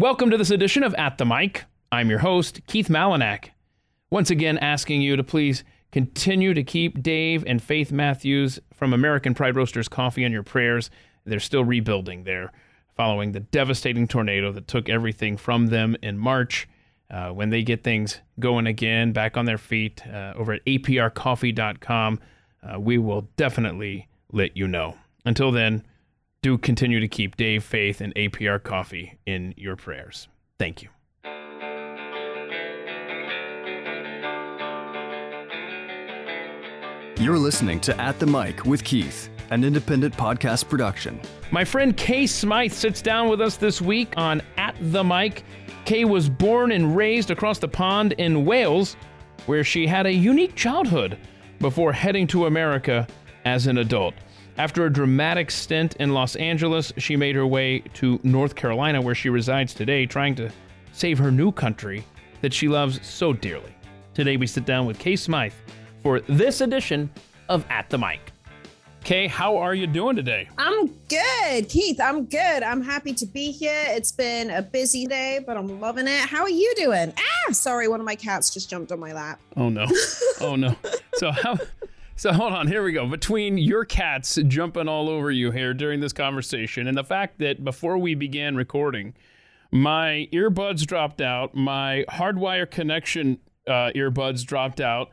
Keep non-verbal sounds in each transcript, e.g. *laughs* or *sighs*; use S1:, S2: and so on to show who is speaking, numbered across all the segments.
S1: Welcome to this edition of At the Mic. I'm your host, Keith Malinak. Once again, asking you to please continue to keep Dave and Faith Matthews from American Pride Roasters Coffee on your prayers. They're still rebuilding there following the devastating tornado that took everything from them in March. Uh, when they get things going again, back on their feet uh, over at aprcoffee.com, uh, we will definitely let you know. Until then, do continue to keep Dave, Faith, and APR Coffee in your prayers. Thank you.
S2: You're listening to At the Mic with Keith, an independent podcast production.
S1: My friend Kay Smythe sits down with us this week on At the Mic. Kay was born and raised across the pond in Wales, where she had a unique childhood before heading to America as an adult. After a dramatic stint in Los Angeles, she made her way to North Carolina, where she resides today, trying to save her new country that she loves so dearly. Today, we sit down with Kay Smythe for this edition of At the Mic. Kay, how are you doing today?
S3: I'm good, Keith. I'm good. I'm happy to be here. It's been a busy day, but I'm loving it. How are you doing? Ah, sorry, one of my cats just jumped on my lap.
S1: Oh no. *laughs* Oh no. So how so hold on, here we go. Between your cats jumping all over you here during this conversation and the fact that before we began recording, my earbuds dropped out, my hardwire connection uh, earbuds dropped out.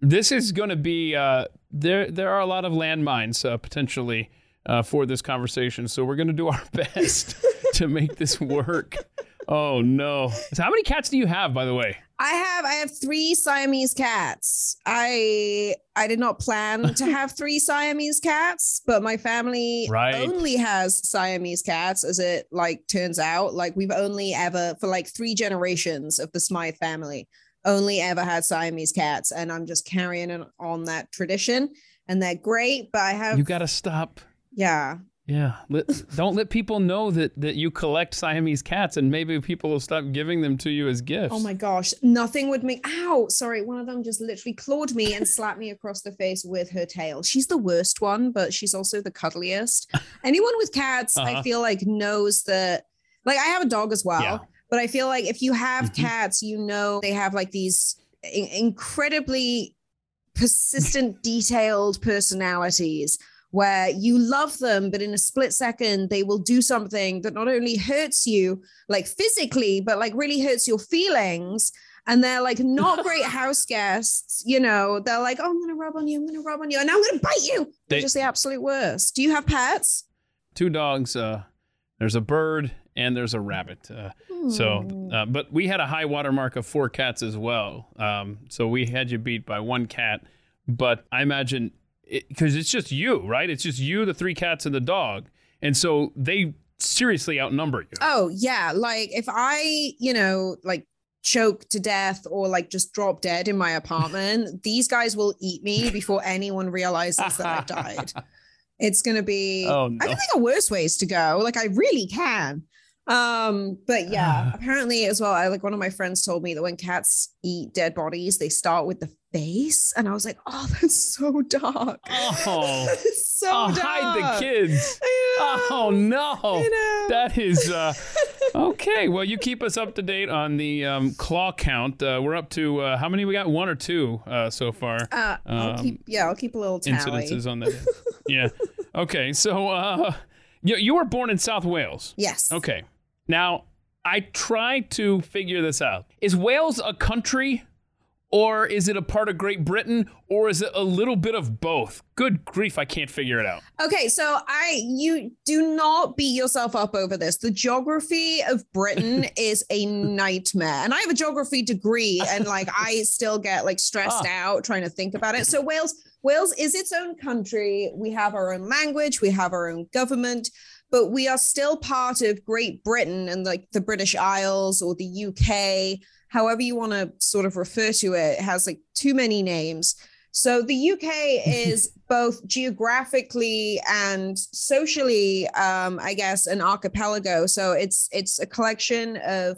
S1: This is going to be uh, there. There are a lot of landmines uh, potentially uh, for this conversation, so we're going to do our *laughs* best to make this work. Oh no! So how many cats do you have, by the way?
S3: I have I have three Siamese cats. I I did not plan to *laughs* have three Siamese cats, but my family
S1: Right.
S3: only has Siamese cats as it like turns out. Like we've only ever for like three generations of the Smythe family only ever had Siamese cats and I'm just carrying on that tradition and they're great, but I have
S1: You got to stop.
S3: yeah.
S1: Yeah, let, don't let people know that that you collect Siamese cats, and maybe people will stop giving them to you as gifts.
S3: Oh my gosh, nothing would make. Ow, sorry. One of them just literally clawed me and slapped me across the face with her tail. She's the worst one, but she's also the cuddliest. Anyone with cats,
S1: Uh-huh.
S3: I feel like knows that. Like, I have a dog as well,
S1: Yeah.
S3: but I feel like if you have
S1: Mhm.
S3: cats, you know they have like these in- incredibly persistent, detailed personalities where you love them, but in a split second, they will do something that not only hurts you, like physically, but like really hurts your feelings. And they're like not great *laughs* house guests, you know. They're like, "Oh, I'm gonna rub on you. I'm gonna rub on you, and I'm gonna bite you." They're
S1: They-
S3: just the absolute worst. Do you have pets?
S1: Two dogs. Uh, there's a bird and there's a rabbit. Uh, so,
S3: Hmm.
S1: uh, but we had a high watermark of four cats as well. Um, so we had you beat by one cat. But I imagine because it's just you, right? It's just you, the three cats, and the dog, and so they seriously outnumber you.
S3: Oh yeah, like if I, you know, like choke to death or like just drop dead in my apartment, *laughs* these guys will eat me before anyone realizes that I've died. It's gonna be *laughs*
S1: Oh,
S3: I
S1: no.
S3: can think of worse ways to go. Like I really can. Um, but yeah, *sighs* apparently as well, I like one of my friends told me that when cats eat dead bodies, they start with the face. And I was like, oh, *laughs* that's so dark.
S1: Oh. *laughs*
S3: So
S1: oh,
S3: dark.
S1: hide the kids. Oh no. That is uh, *laughs* okay. Well, you keep us up to date on the um, claw count. Uh, we're up to uh, how many we got? One or two uh, so far.
S3: Uh, I'll
S1: Um,
S3: keep yeah, I'll keep a little tally.
S1: Incidences on that. yeah. Okay. So uh, you you were born in South Wales.
S3: Yes.
S1: Okay. Now I try to figure this out. Is Wales a country? Or is it a part of Great Britain, or is it a little bit of both? Good grief, I can't figure it out.
S3: Okay, so I you do not beat yourself up over this. The geography of Britain *laughs* is a nightmare. And I have a geography degree and like I *laughs* still get like stressed ah. out trying to think about it. So Wales Wales is its own country. We have our own language, we have our own government, but we are still part of Great Britain and like the British Isles or the UK, however you want to sort of refer to it. It has like too many names. So the UK *laughs* is both geographically and socially, um, I guess, an archipelago. So it's it's a collection of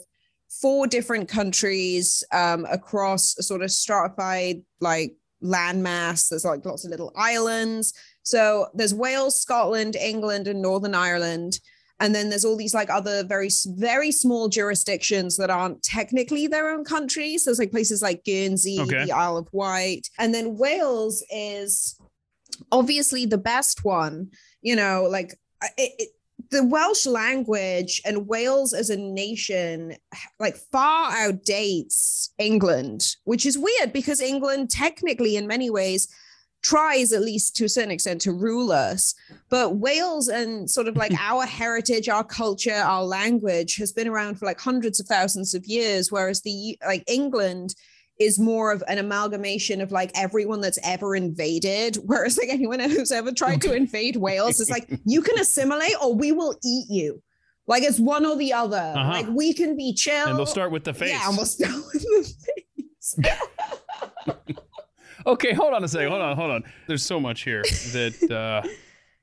S3: four different countries um, across a sort of stratified like landmass. There's like lots of little islands. So there's Wales, Scotland, England, and Northern Ireland. And then there's all these like other very, very small jurisdictions that aren't technically their own countries. There's like places like Guernsey,
S1: Okay.
S3: the Isle of Wight. And then Wales is obviously the best one, you know, like it, it, the Welsh language and Wales as a nation like far outdates England, which is weird because England technically in many ways tries at least to a certain extent to rule us. But wales and sort of like *laughs* our heritage our culture our language has been around for like hundreds of thousands of years whereas the like england is more of an amalgamation of like everyone that's ever invaded *laughs* whereas like anyone who's ever tried to invade wales is like *laughs* you can assimilate or we will eat you. Like it's one or the other.
S1: Uh-huh.
S3: like we can be chill
S1: And they'll start with the face.
S3: yeah and we'll start with the face
S1: Okay, hold on a second. Hold on, hold on. There's so much here that *laughs* uh,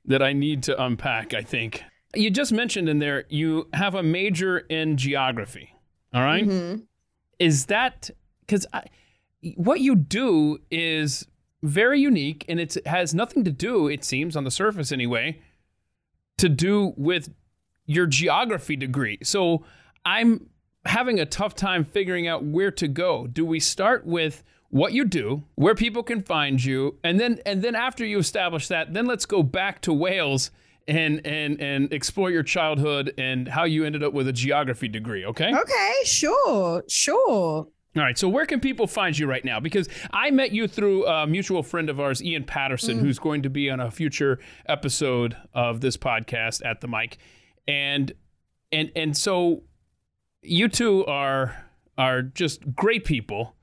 S1: that I need to unpack. I think you just mentioned in there you have a major in geography. All right?
S3: Mhm.
S1: Is that because what you do is very unique and it's, it has nothing to do, it seems, on the surface anyway, to do with your geography degree. So I'm having a tough time figuring out where to go. Do we start with what you do, where people can find you, and then and then after you establish that, then let's go back to Wales and and and explore your childhood and how you ended up with a geography degree, okay?
S3: okay sure sure
S1: All right, so where can people find you right now? Because I met you through a mutual friend of ours, Ian Patterson, mm. who's going to be on a future episode of this podcast at the mic, and and and so you two are are just great people,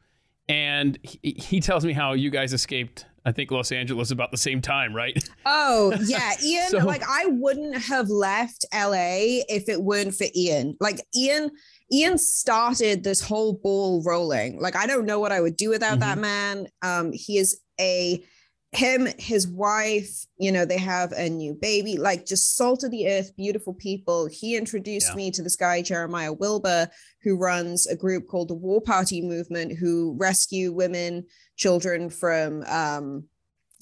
S1: and he, he tells me how you guys escaped. I think Los Angeles about the same time, right? *laughs*
S3: Oh yeah, Ian.
S1: So-
S3: like I wouldn't have left LA if it weren't for Ian. Like Ian, Ian started this whole ball rolling. Like I don't know what I would do without that man. Um, he is a him, his wife. You know, they have a new baby. Like just salt of the earth, beautiful people. He introduced
S1: Yeah.
S3: me to this guy Jeremiah Wilbur, who runs a group called the War Party Movement, who rescue women, children from um,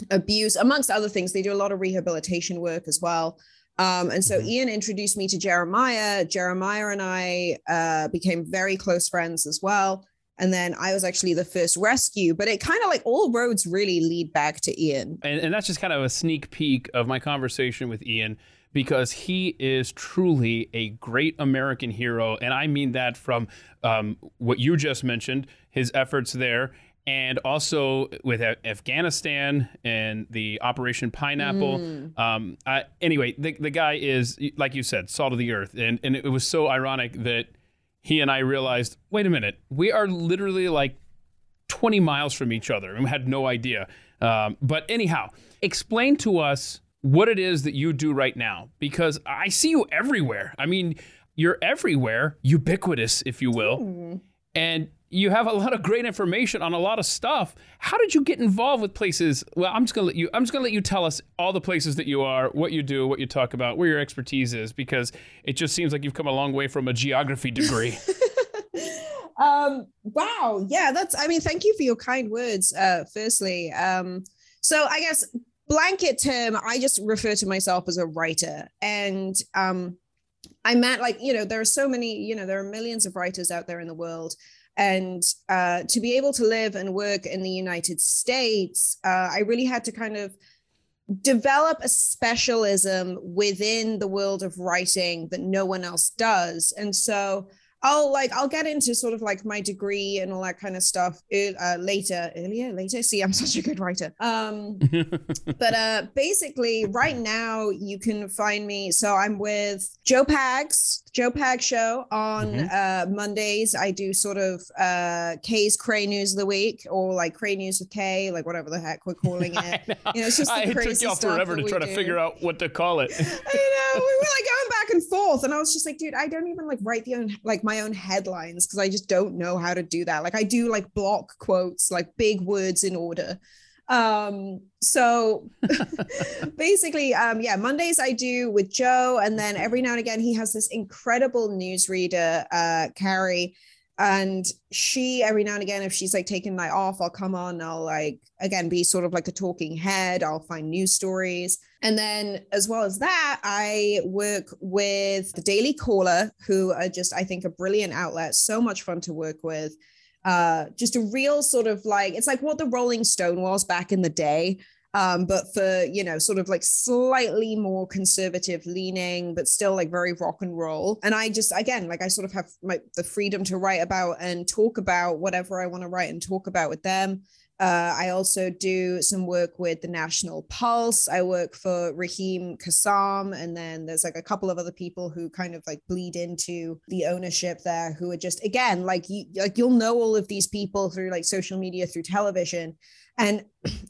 S3: abuse, amongst other things. They do a lot of rehabilitation work as well. Um, and so
S1: Mhm.
S3: Ian introduced me to Jeremiah. Jeremiah and I uh, became very close friends as well. And then I was actually the first rescue, but it kind of like all roads really lead back to Ian.
S1: and, and that's just kind of a sneak peek of my conversation with Ian because he is truly a great American hero. And I mean that from um, what you just mentioned, his efforts there, and also with A- Afghanistan and the Operation Pineapple.
S3: Mm.
S1: Um, I, anyway, the, the guy is, like you said, salt of the earth. And, and it was so ironic that he and I realized wait a minute, we are literally like 20 miles from each other and we had no idea. Um, but anyhow, explain to us what it is that you do right now because I see you everywhere. I mean, you're everywhere, ubiquitous, if you will,
S3: Mm.
S1: and you have a lot of great information on a lot of stuff. How did you get involved with places? Well, I'm just gonna let you. I'm just gonna let you tell us all the places that you are, what you do, what you talk about, where your expertise is, because it just seems like you've come a long way from a geography degree. *laughs* *laughs*
S3: um wow yeah that's i mean thank you for your kind words uh firstly um so i guess blanket term i just refer to myself as a writer and um i meant like you know there are so many you know there are millions of writers out there in the world and uh, to be able to live and work in the united states uh, i really had to kind of develop a specialism within the world of writing that no one else does. And so I'll like I'll get into sort of like my degree and all that kind of stuff uh, later, earlier, later. See, I'm *laughs* such a good writer. Um, *laughs* but uh, basically, right now you can find me. So I'm with Joe Pags, Joe Pag Show on
S1: Mhm.
S3: uh, Mondays. I do sort of uh, Kay's Cray News of the Week or like Cray News with Kay, like whatever the heck we're calling *laughs* it. You know, it's just the
S1: I- it took y'all
S3: stuff
S1: forever to try to figure out what to call it.
S3: I know we were like going back and forth, and I was just like, dude, I don't even like write the own like my own headlines because I just don't know how to do that. Like I do like block quotes, like big words in order. Um, so *laughs* basically, um, yeah, Mondays I do with Joe, and then every now and again he has this incredible newsreader, uh, Carrie. And she, every now and again, if she's like taking night off, I'll come on. I'll like, again, be sort of like a talking head. I'll find news stories. And then, as well as that, I work with the Daily Caller, who are just, I think, a brilliant outlet. So much fun to work with. Uh, just a real sort of like, it's like what the Rolling Stone was back in the day um, but for you know sort of like slightly more conservative leaning but still like very rock and roll and i just again like i sort of have my, the freedom to write about and talk about whatever i want to write and talk about with them uh, I also do some work with the National Pulse. I work for Raheem Kassam, and then there's like a couple of other people who kind of like bleed into the ownership there, who are just again like you like you'll know all of these people through like social media, through television, and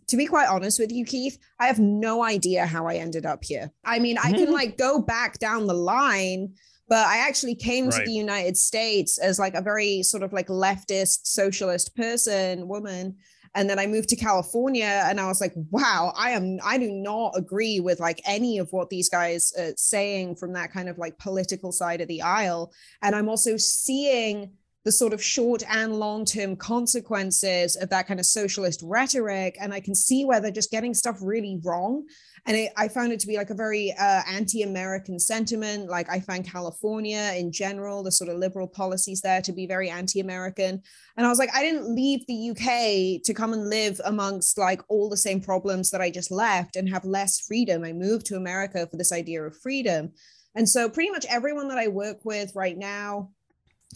S3: to be quite honest with you, Keith, I have no idea how I ended up here. I mean, I can *laughs* like go back down the line, but I actually came right. to the United States as like a very sort of like leftist socialist person, woman. And then I moved to California and I was like, wow, I am, I do not agree with like any of what these guys are saying from that kind of like political side of the aisle. And I'm also seeing the sort of short and long term consequences of that kind of socialist rhetoric. And I can see where they're just getting stuff really wrong. And it, I found it to be like a very uh, anti American sentiment. Like I find California in general, the sort of liberal policies there to be very anti American. And I was like, I didn't leave the UK to come and live amongst like all the same problems that I just left and have less freedom. I moved to America for this idea of freedom. And so, pretty much everyone that I work with right now,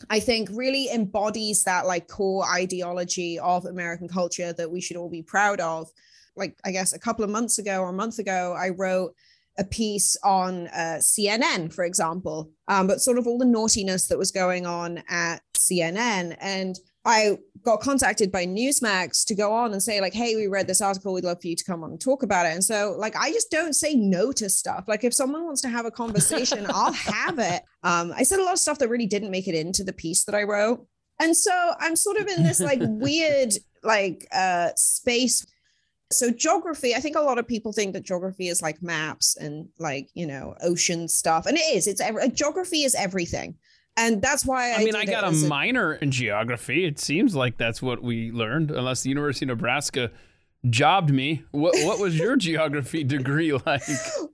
S3: I think really embodies that like core ideology of American culture that we should all be proud of. Like, I guess a couple of months ago or a month ago, I wrote a piece on uh, CNN, for example, um, but sort of all the naughtiness that was going on at CNN. And I got contacted by Newsmax to go on and say, like, hey, we read this article. We'd love for you to come on and talk about it. And so, like, I just don't say no to stuff. Like, if someone wants to have a conversation, *laughs* I'll have it. Um, I said a lot of stuff that really didn't make it into the piece that I wrote. And so I'm sort of in this like *laughs* weird, like, uh, space. So, geography, I think a lot of people think that geography is like maps and like, you know, ocean stuff. And it is, it's geography is everything and that's why I,
S1: I mean I got a minor in geography. It seems like that's what we learned, unless the University of Nebraska jobbed me. What what was your *laughs* geography degree *laughs* like?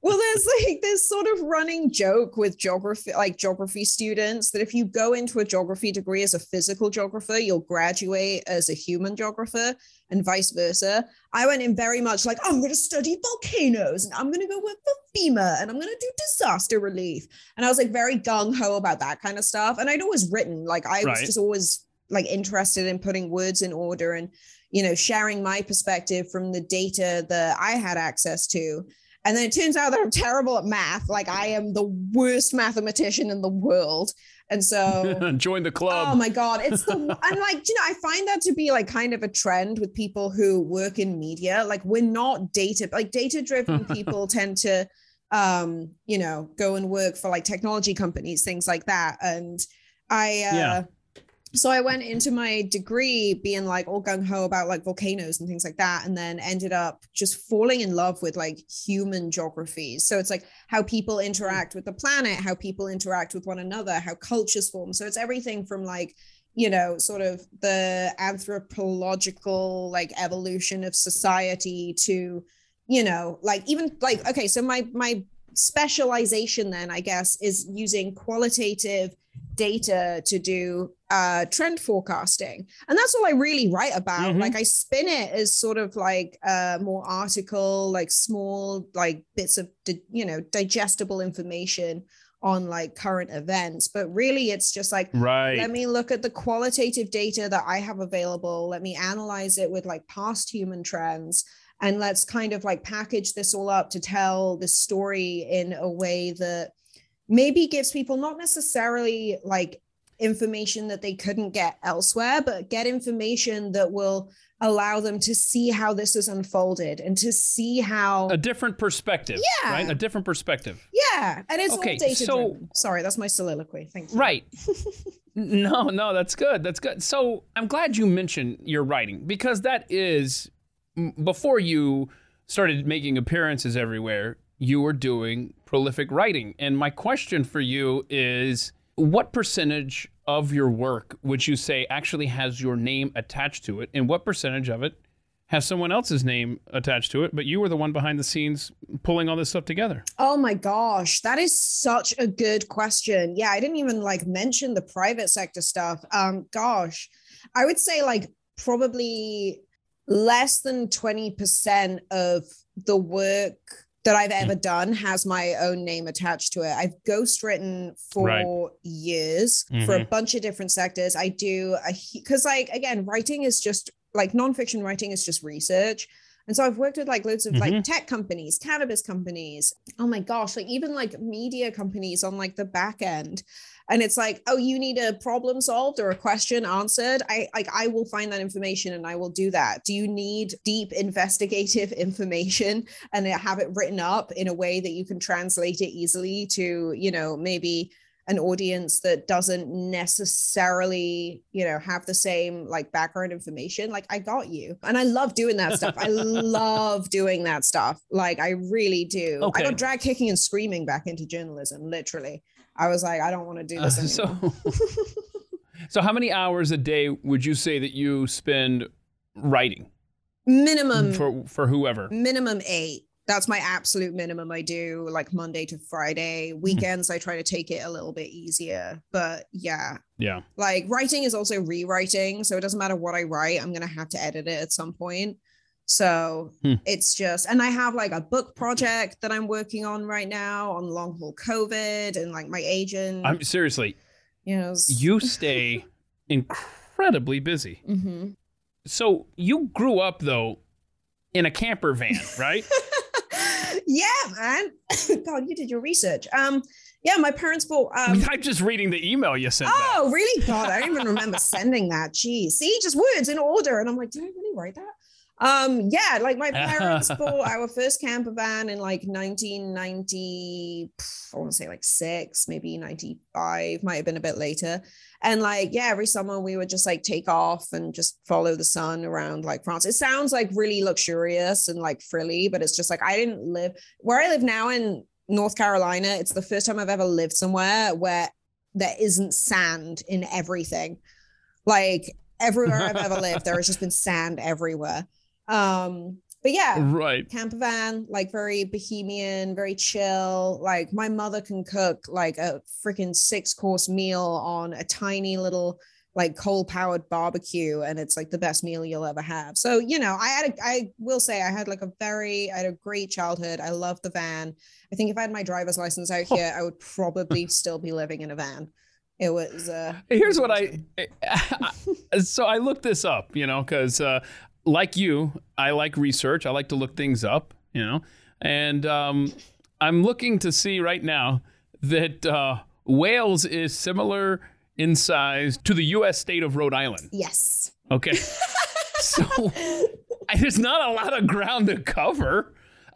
S3: Well, there's like this sort of running joke with geography, like geography students, that if you go into a geography degree as a physical geographer, you'll graduate as a human geographer, and vice versa. I went in very much like I'm going to study volcanoes, and I'm going to go work for FEMA, and I'm going to do disaster relief, and I was like very gung ho about that kind of stuff. And I'd always written, like I was just always like interested in putting words in order and you know, sharing my perspective from the data that I had access to. And then it turns out that I'm terrible at math. Like I am the worst mathematician in the world. And so *laughs*
S1: join the club.
S3: Oh my God. It's the, *laughs* and like, you know, I find that to be like kind of a trend with people who work in media. Like we're not data, like data driven *laughs* people tend to, um, you know, go and work for like technology companies, things like that. And I, uh, yeah so I went into my degree being like all gung ho about like volcanoes and things like that, and then ended up just falling in love with like human geographies. So it's like how people interact with the planet, how people interact with one another, how cultures form. So it's everything from like you know sort of the anthropological like evolution of society to you know like even like okay so my my specialization then i guess is using qualitative data to do uh, trend forecasting. And that's all I really write about. Mm-hmm. Like I spin it as sort of like a more article, like small, like bits of, di- you know, digestible information on like current events. But really, it's just like,
S1: right.
S3: let me look at the qualitative data that I have available. Let me analyze it with like past human trends. And let's kind of like package this all up to tell the story in a way that maybe gives people not necessarily like information that they couldn't get elsewhere, but get information that will allow them to see how this is unfolded and to see how
S1: a different perspective.
S3: Yeah.
S1: Right? A different perspective.
S3: Yeah. And it's okay, all so, Sorry, that's my soliloquy. Thank you.
S1: Right. *laughs* no, no, that's good. That's good. So I'm glad you mentioned your writing because that is before you started making appearances everywhere, you are doing prolific writing. And my question for you is what percentage of your work would you say actually has your name attached to it, and what percentage of it has someone else's name attached to it, but you were the one behind the scenes pulling all this stuff together?
S3: Oh my gosh, that is such a good question. Yeah, I didn't even like mention the private sector stuff. Um, gosh, I would say like probably less than 20% of the work that I've ever done has my own name attached to it. I've ghostwritten for
S1: Right.
S3: years for a
S1: Mhm.
S3: bunch of different sectors. I do a because like again, writing is just like nonfiction writing is just research. And so I've worked with like loads of like tech companies, cannabis companies. Oh my gosh, like even like media companies on like the back end. And it's like, oh, you need a problem solved or a question answered. I like I will find that information and I will do that. Do you need deep investigative *laughs* information and have it written up in a way that you can translate it easily to, you know, maybe an audience that doesn't necessarily you know have the same like background information? Like i got you. And i love doing that stuff. I *laughs* love doing that stuff. Like i really do. I got drag kicking and screaming back into journalism literally i was like i don't want to do
S1: Uh, *laughs*
S3: this anymore.
S1: so, *laughs* so how many hours a day would you say that you spend writing?
S3: Minimum.
S1: For for whoever?
S3: minimum eight. That's my absolute minimum i do like monday to friday. Weekends i try to take it a little bit easier but yeah.
S1: Yeah.
S3: like writing is also rewriting so it doesn't matter what i write i'm gonna have to edit it at some point so
S1: Hmm.
S3: it's just and i have like a book project that i'm working on right now on long haul covid and like my agent
S1: I'm seriously,
S3: you know
S1: you *laughs* stay incredibly busy.
S3: Mhm.
S1: So you grew up though in a camper van, right? *laughs*
S3: yeah man *laughs* god you did your research um yeah my parents bought um
S1: I'm just reading the email you sent. back.
S3: Oh, really? God, I don't even remember sending that. Geez. See, just words in order. And I'm like, did I really write that? Um, yeah, like my parents *laughs* bought our first camper van in like 1990, I want to say like six, maybe 95, might have been a bit later. And like, yeah, every summer we would just like take off and just follow the sun around like France. It sounds like really luxurious and like frilly, but it's just like I didn't live where I live now in North Carolina. It's the first time I've ever lived somewhere where there isn't sand in everything. Like everywhere I've ever lived, there has just been sand everywhere. Um, but yeah,
S1: Right.
S3: camper van, like very bohemian, very chill. Like my mother can cook like a freaking six course meal on a tiny little like coal powered barbecue and it's like the best meal you'll ever have. So, you know, I had a, I will say I had like a very I had a great childhood. I love the van. I think if I had my driver's license out here, I would probably still be living in a van. It was uh
S1: Here's what *laughs* I. so I looked this up, you know, because uh, like you, I like research. I like to look things up, you know, and um, I'm looking to see right now that uh, Wales is similar in size to the U.S. state of Rhode Island.
S3: yes.
S1: Okay, *laughs* so there's not a lot of ground to cover. *laughs*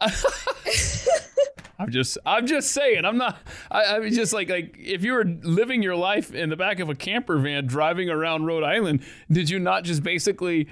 S1: I'm just, I'm just saying. I'm not. I, I'm just like, like if you were living your life in the back of a camper van driving around Rhode Island, did you not just basically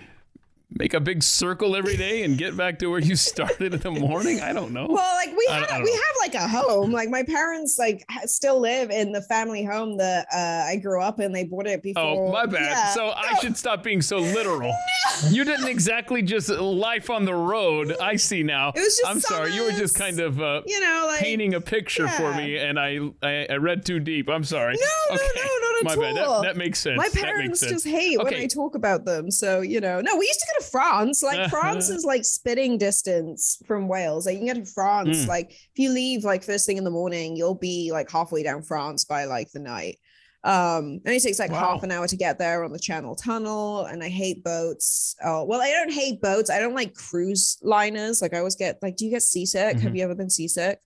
S1: make a big circle every day and get back to where you *laughs* started in the morning? I don't know.
S3: Well, like we have, we
S1: know.
S3: have like a home. Like my parents like still live in the family home that uh, I grew up in. They bought it before.
S1: Oh, my bad.
S3: Yeah.
S1: So I should stop being so literal. *laughs* You didn't exactly just life on the road. I see now.
S3: It was just
S1: I'm sorry. You were just kind of uh,
S3: you know, like
S1: painting a picture for me, and I, I I read too deep. I'm sorry.
S3: No, no, no, not at
S1: My bad. That,
S3: all.
S1: that makes sense.
S3: My parents just hate when I talk about them. So, you know, no, we used to go to France. Like *laughs* France is like spitting distance from Wales. Like you can get to France.
S1: Mm.
S3: Like if you leave like first thing in the morning, you'll be like halfway down France by like the night. Um, and it takes like
S1: Wow.
S3: half an hour to get there on the Channel Tunnel. And I hate boats. Oh, well, I don't hate boats. I don't like cruise liners. Like I always get like, do you get seasick? Have
S1: Mhm.
S3: you ever been seasick?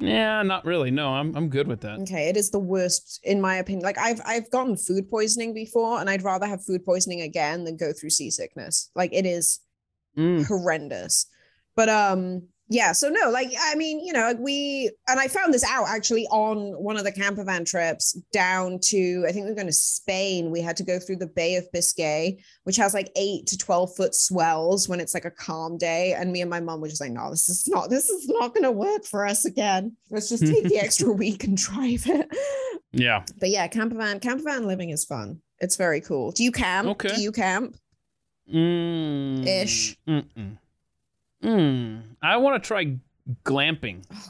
S1: Yeah, not really. No, I'm I'm good with that.
S3: Okay, it is the worst in my opinion. Like I've I've gotten food poisoning before, and I'd rather have food poisoning again than go through seasickness. Like it is
S1: Mm.
S3: horrendous. But um, yeah. So no, like I mean, you know, we and I found this out actually on one of the camper van trips down to I think we are going to Spain. We had to go through the Bay of Biscay, which has like eight to twelve foot swells when it's like a calm day. And me and my mom were just like, no, this is not this is not going to work for us again. Let's just take the *laughs* extra week and drive it.
S1: Yeah.
S3: But yeah, camper van, camper van living is fun. It's very cool. Do you camp?
S1: Okay.
S3: Do you camp?
S1: Mm,
S3: Ish.
S1: Mm-mm. Mm. I want to try glamping.
S3: Oh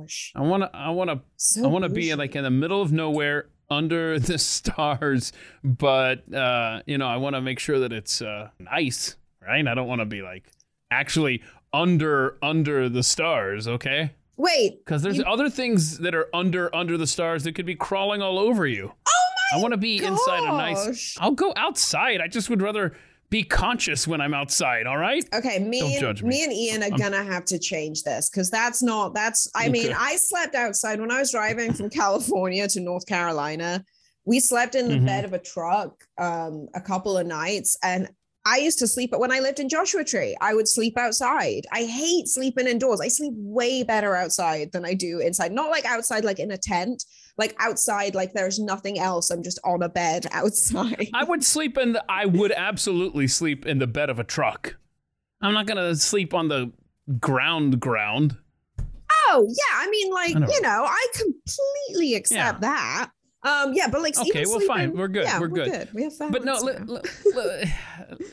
S3: gosh.
S1: I want to. I want to.
S3: So
S1: I want to be like in the middle of nowhere, under *laughs* the stars. But uh, you know, I want to make sure that it's uh, nice, right? I don't want to be like actually under under the stars. Okay.
S3: Wait.
S1: Because there's
S3: You-
S1: other things that are under under the stars that could be crawling all over you.
S3: Oh my
S1: I want to be inside a nice. I'll go outside. I just would rather be conscious when I'm outside. All right.
S3: Okay, me
S1: Don't
S3: and
S1: judge me.
S3: me and Ian are
S1: I'm-
S3: gonna have to change this because that's not that's I mean, I slept outside when I was driving from *laughs* California to North Carolina. We slept in the
S1: Mhm.
S3: bed of a truck um a couple of nights and I used to sleep But when I lived in Joshua Tree. I would sleep outside. I hate sleeping indoors. I sleep way better outside than I do inside. Not like outside, like in a tent, like outside, like there's nothing else. I'm just on a bed *laughs* outside.
S1: I would sleep in. The, I would absolutely sleep in the bed of a truck. I'm not gonna sleep on the ground. Ground.
S3: Oh yeah, I mean, like
S1: I
S3: you know, I completely accept that. Um, yeah, but like,
S1: Okay, well, fine. We're good.
S3: Yeah,
S1: We're good.
S3: We have fun.
S1: But no,
S3: balance
S1: let,
S3: now.
S1: let,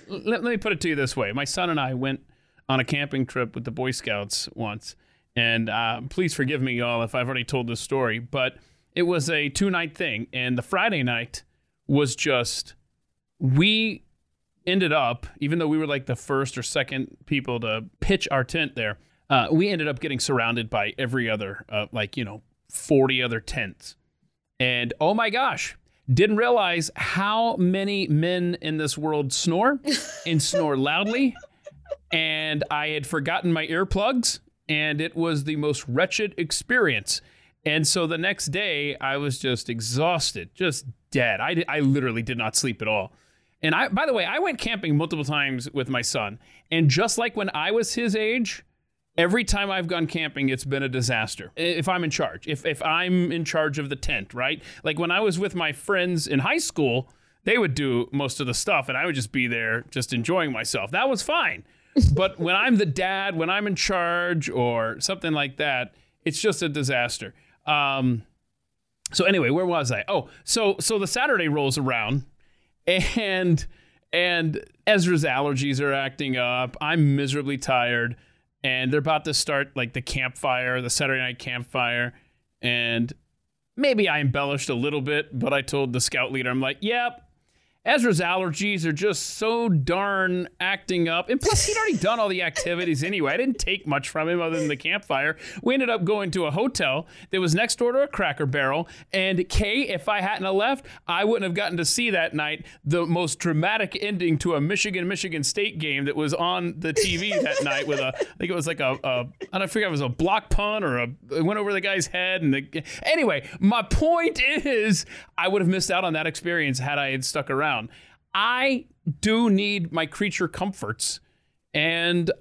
S1: *sighs* let, let me put it to you this way. My son and I went on a camping trip with the Boy Scouts once. And uh, please forgive me, y'all, if I've already told this story, but it was a two night thing. And the Friday night was just, we ended up, even though we were like the first or second people to pitch our tent there, uh, we ended up getting surrounded by every other, uh, like, you know, 40 other tents. And oh my gosh, didn't realize how many men in this world snore *laughs* and snore loudly. And I had forgotten my earplugs, and it was the most wretched experience. And so the next day, I was just exhausted, just dead. I, I literally did not sleep at all. And I, by the way, I went camping multiple times with my son. And just like when I was his age, every time I've gone camping, it's been a disaster. If I'm in charge, if, if I'm in charge of the tent, right? Like when I was with my friends in high school, they would do most of the stuff and I would just be there just enjoying myself. That was fine. *laughs* but when I'm the dad, when I'm in charge or something like that, it's just a disaster. Um, so anyway, where was I? Oh, so so the Saturday rolls around and and Ezra's allergies are acting up. I'm miserably tired and they're about to start like the campfire, the Saturday night campfire and maybe I embellished a little bit, but I told the scout leader I'm like, "Yep, Ezra's allergies are just so darn acting up. And plus, he'd already done all the activities anyway. I didn't take much from him other than the campfire. We ended up going to a hotel that was next door to a cracker barrel. And Kay, if I hadn't have left, I wouldn't have gotten to see that night the most dramatic ending to a Michigan Michigan State game that was on the TV that night with a, I think it was like a, a I don't forget, it was a block punt or a, it went over the guy's head. And the, anyway, my point is, I would have missed out on that experience had I had stuck around. I do need my creature comforts, and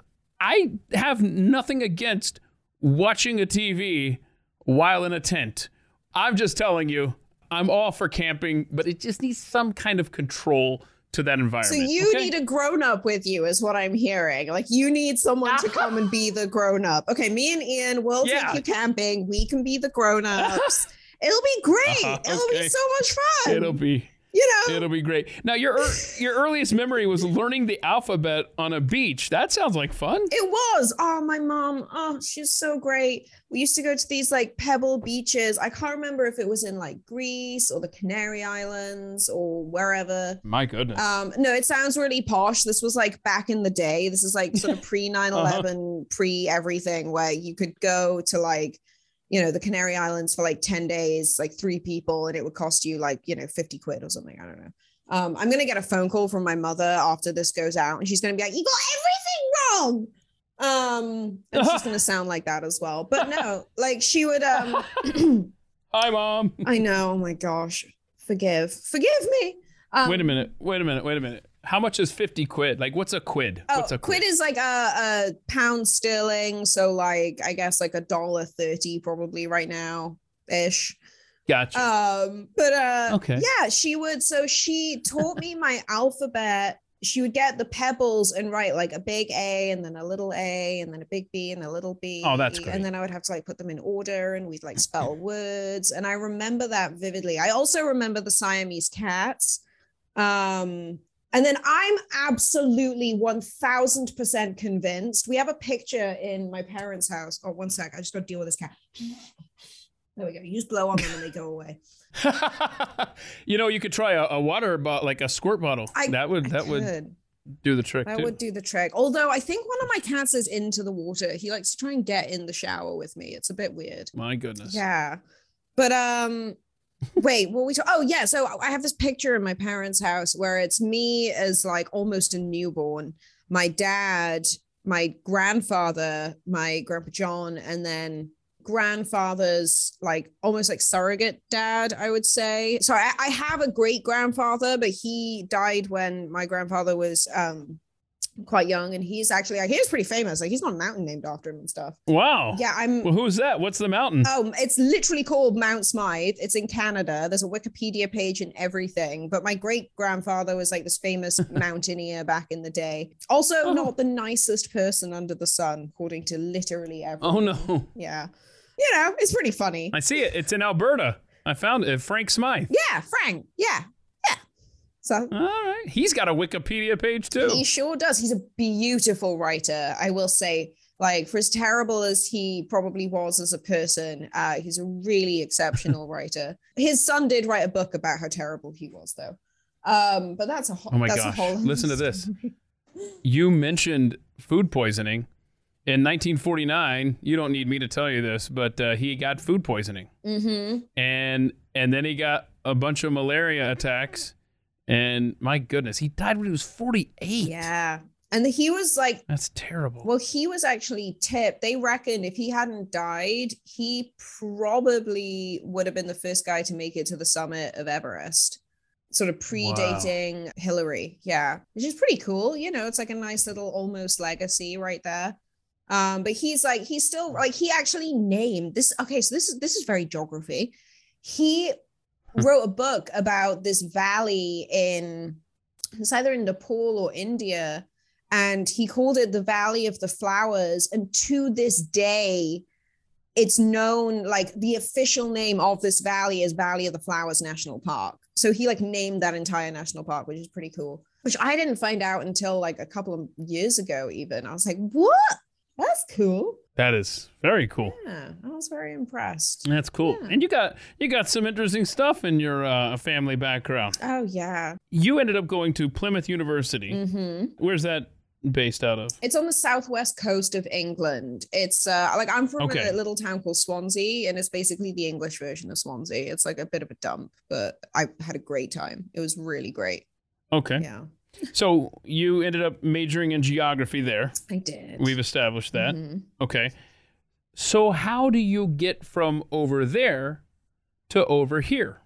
S1: I have nothing against watching a TV while in a tent. I'm just telling you, I'm all for camping, but it just needs some kind of control to that environment.
S3: So you
S1: okay?
S3: need a grown up with you, is what I'm hearing. Like you need someone to come and be the grown up. Okay, me and Ian will
S1: Yeah.
S3: take you camping. We can be the grown ups. *laughs* It'll be great.
S1: Uh-huh,
S3: It'll be so much fun.
S1: It'll be
S3: you know,
S1: it'll be great. Now your ear your earliest memory was learning the alphabet on a beach. That sounds like fun.
S3: It was. Oh, my mom. Oh, she's so great. We used to go to these like pebble beaches. I can't remember if it was in like Greece or the Canary Islands or wherever.
S1: My goodness.
S3: Um, no, it sounds really posh. This was like back in the day. This is like sort of pre *laughs* 9
S1: Uh-huh.
S3: 11, pre everything, where you could go to like, you know, the Canary Islands for like 10 days, like three people, and it would cost you like, you know, 50 quid or something. I don't know. Um, I'm gonna get a phone call from my mother after this goes out, and she's gonna be like, "You got everything wrong." Um, and she's gonna sound like that as well. But no, *laughs* like she would. Um, *laughs*
S1: Hi, mom.
S3: I know. Oh my gosh, forgive, forgive me. Um,
S1: wait a minute. Wait a minute. Wait a minute. How much is fifty quid? Like, what's a quid?
S3: Oh,
S1: what's a
S3: quid quid is like a, a pound sterling, so like I guess like a dollar thirty probably right now ish.
S1: Gotcha.
S3: Um, but uh,
S1: Okay.
S3: yeah, she would. So she taught me my *laughs* alphabet she would get the pebbles and write like a big A and then a little A and then a big B and a little B.
S1: Oh, that's great.
S3: And then I would have to like put them in order and we'd like spell *laughs* words. And I remember that vividly. I also remember the Siamese cats. Um, and then I'm absolutely 1000% convinced. We have a picture in my parents' house. Oh, one sec. I just got to deal with this cat. There we go. You just blow on them and they go away. *laughs*
S1: you know, you could try a, a water bottle, like a squirt bottle.
S3: I-
S1: that would
S3: I
S1: that would do the trick
S3: That
S1: too.
S3: would do the trick. Although I think one of my cats is into the water. He likes to try and get in the shower with me. It's a bit weird.
S1: My goodness.
S3: Yeah. But um wait, what we talk- oh yeah, so I have this picture in my parents' house where it's me as like almost a newborn, my dad, my grandfather, my grandpa John, and then grandfather's like almost like surrogate dad, I would say. So I, I have a great grandfather, but he died when my grandfather was um quite young and he's actually like he's pretty famous. Like he's got a mountain named after him and stuff.
S1: Wow.
S3: Yeah, I'm
S1: Well, who's that? What's the mountain?
S3: Oh, it's literally called Mount Smythe. It's in Canada. There's a Wikipedia page and everything. But my great grandfather was like this famous *laughs* mountaineer back in the day. Also,
S1: Oh.
S3: not the nicest person under the sun, according to literally oh, everyone.
S1: oh no.
S3: Yeah. You know, it's pretty funny.
S1: I see it. It's in Alberta. I found it. Frank Smythe.
S3: Yeah, Frank. Yeah. So
S1: All right. He's got a Wikipedia page too.
S3: He sure does. He's a beautiful writer, I will say. Like, for as terrible as he probably was as a person, uh, he's a really exceptional *laughs* writer. His son did write a book about how terrible he was, though. Um, but that's a whole.
S1: Oh my gosh. Listen to this. *laughs* You mentioned food poisoning. In 1949, you don't need me to tell you this, but uh, he got food poisoning.
S3: Mm-hmm.
S1: and and then he got a bunch of malaria attacks and my goodness he died when he was 48
S3: Yeah, and he was like
S1: that's terrible
S3: Well, he was actually tipped. They reckon if he hadn't died, he probably would have been the first guy to make it to the summit of Everest, sort of predating Hillary. Yeah, which is pretty cool. You know, it's like a nice little almost legacy right there. Um, but he's like, he's still like, he actually named this. Okay, so this is this is very geography. He wrote a book about this valley in it's either in Nepal or India and he called it the Valley of the Flowers. And to this day, it's known like the official name of this valley is Valley of the Flowers National Park. So he like named that entire national park, which is pretty cool. Which I didn't find out until like a couple of years ago, even. I was like, what? That's cool.
S1: that is very cool
S3: Yeah, I was very impressed.
S1: that's cool
S3: Yeah.
S1: and you got you got some interesting stuff in your uh, family background
S3: Oh, yeah.
S1: you ended up going to plymouth university
S3: hmm
S1: where's that based out of
S3: It's on the southwest coast of England. It's uh like I'm from
S1: Okay.
S3: a little town called Swansea, and it's basically the English version of Swansea. It's like a bit of a dump, but I had a great time. It was really great.
S1: okay
S3: Yeah,
S1: so you ended up majoring in geography there
S3: I did.
S1: we've established that
S3: Mhm.
S1: okay so how do you get from over there to over here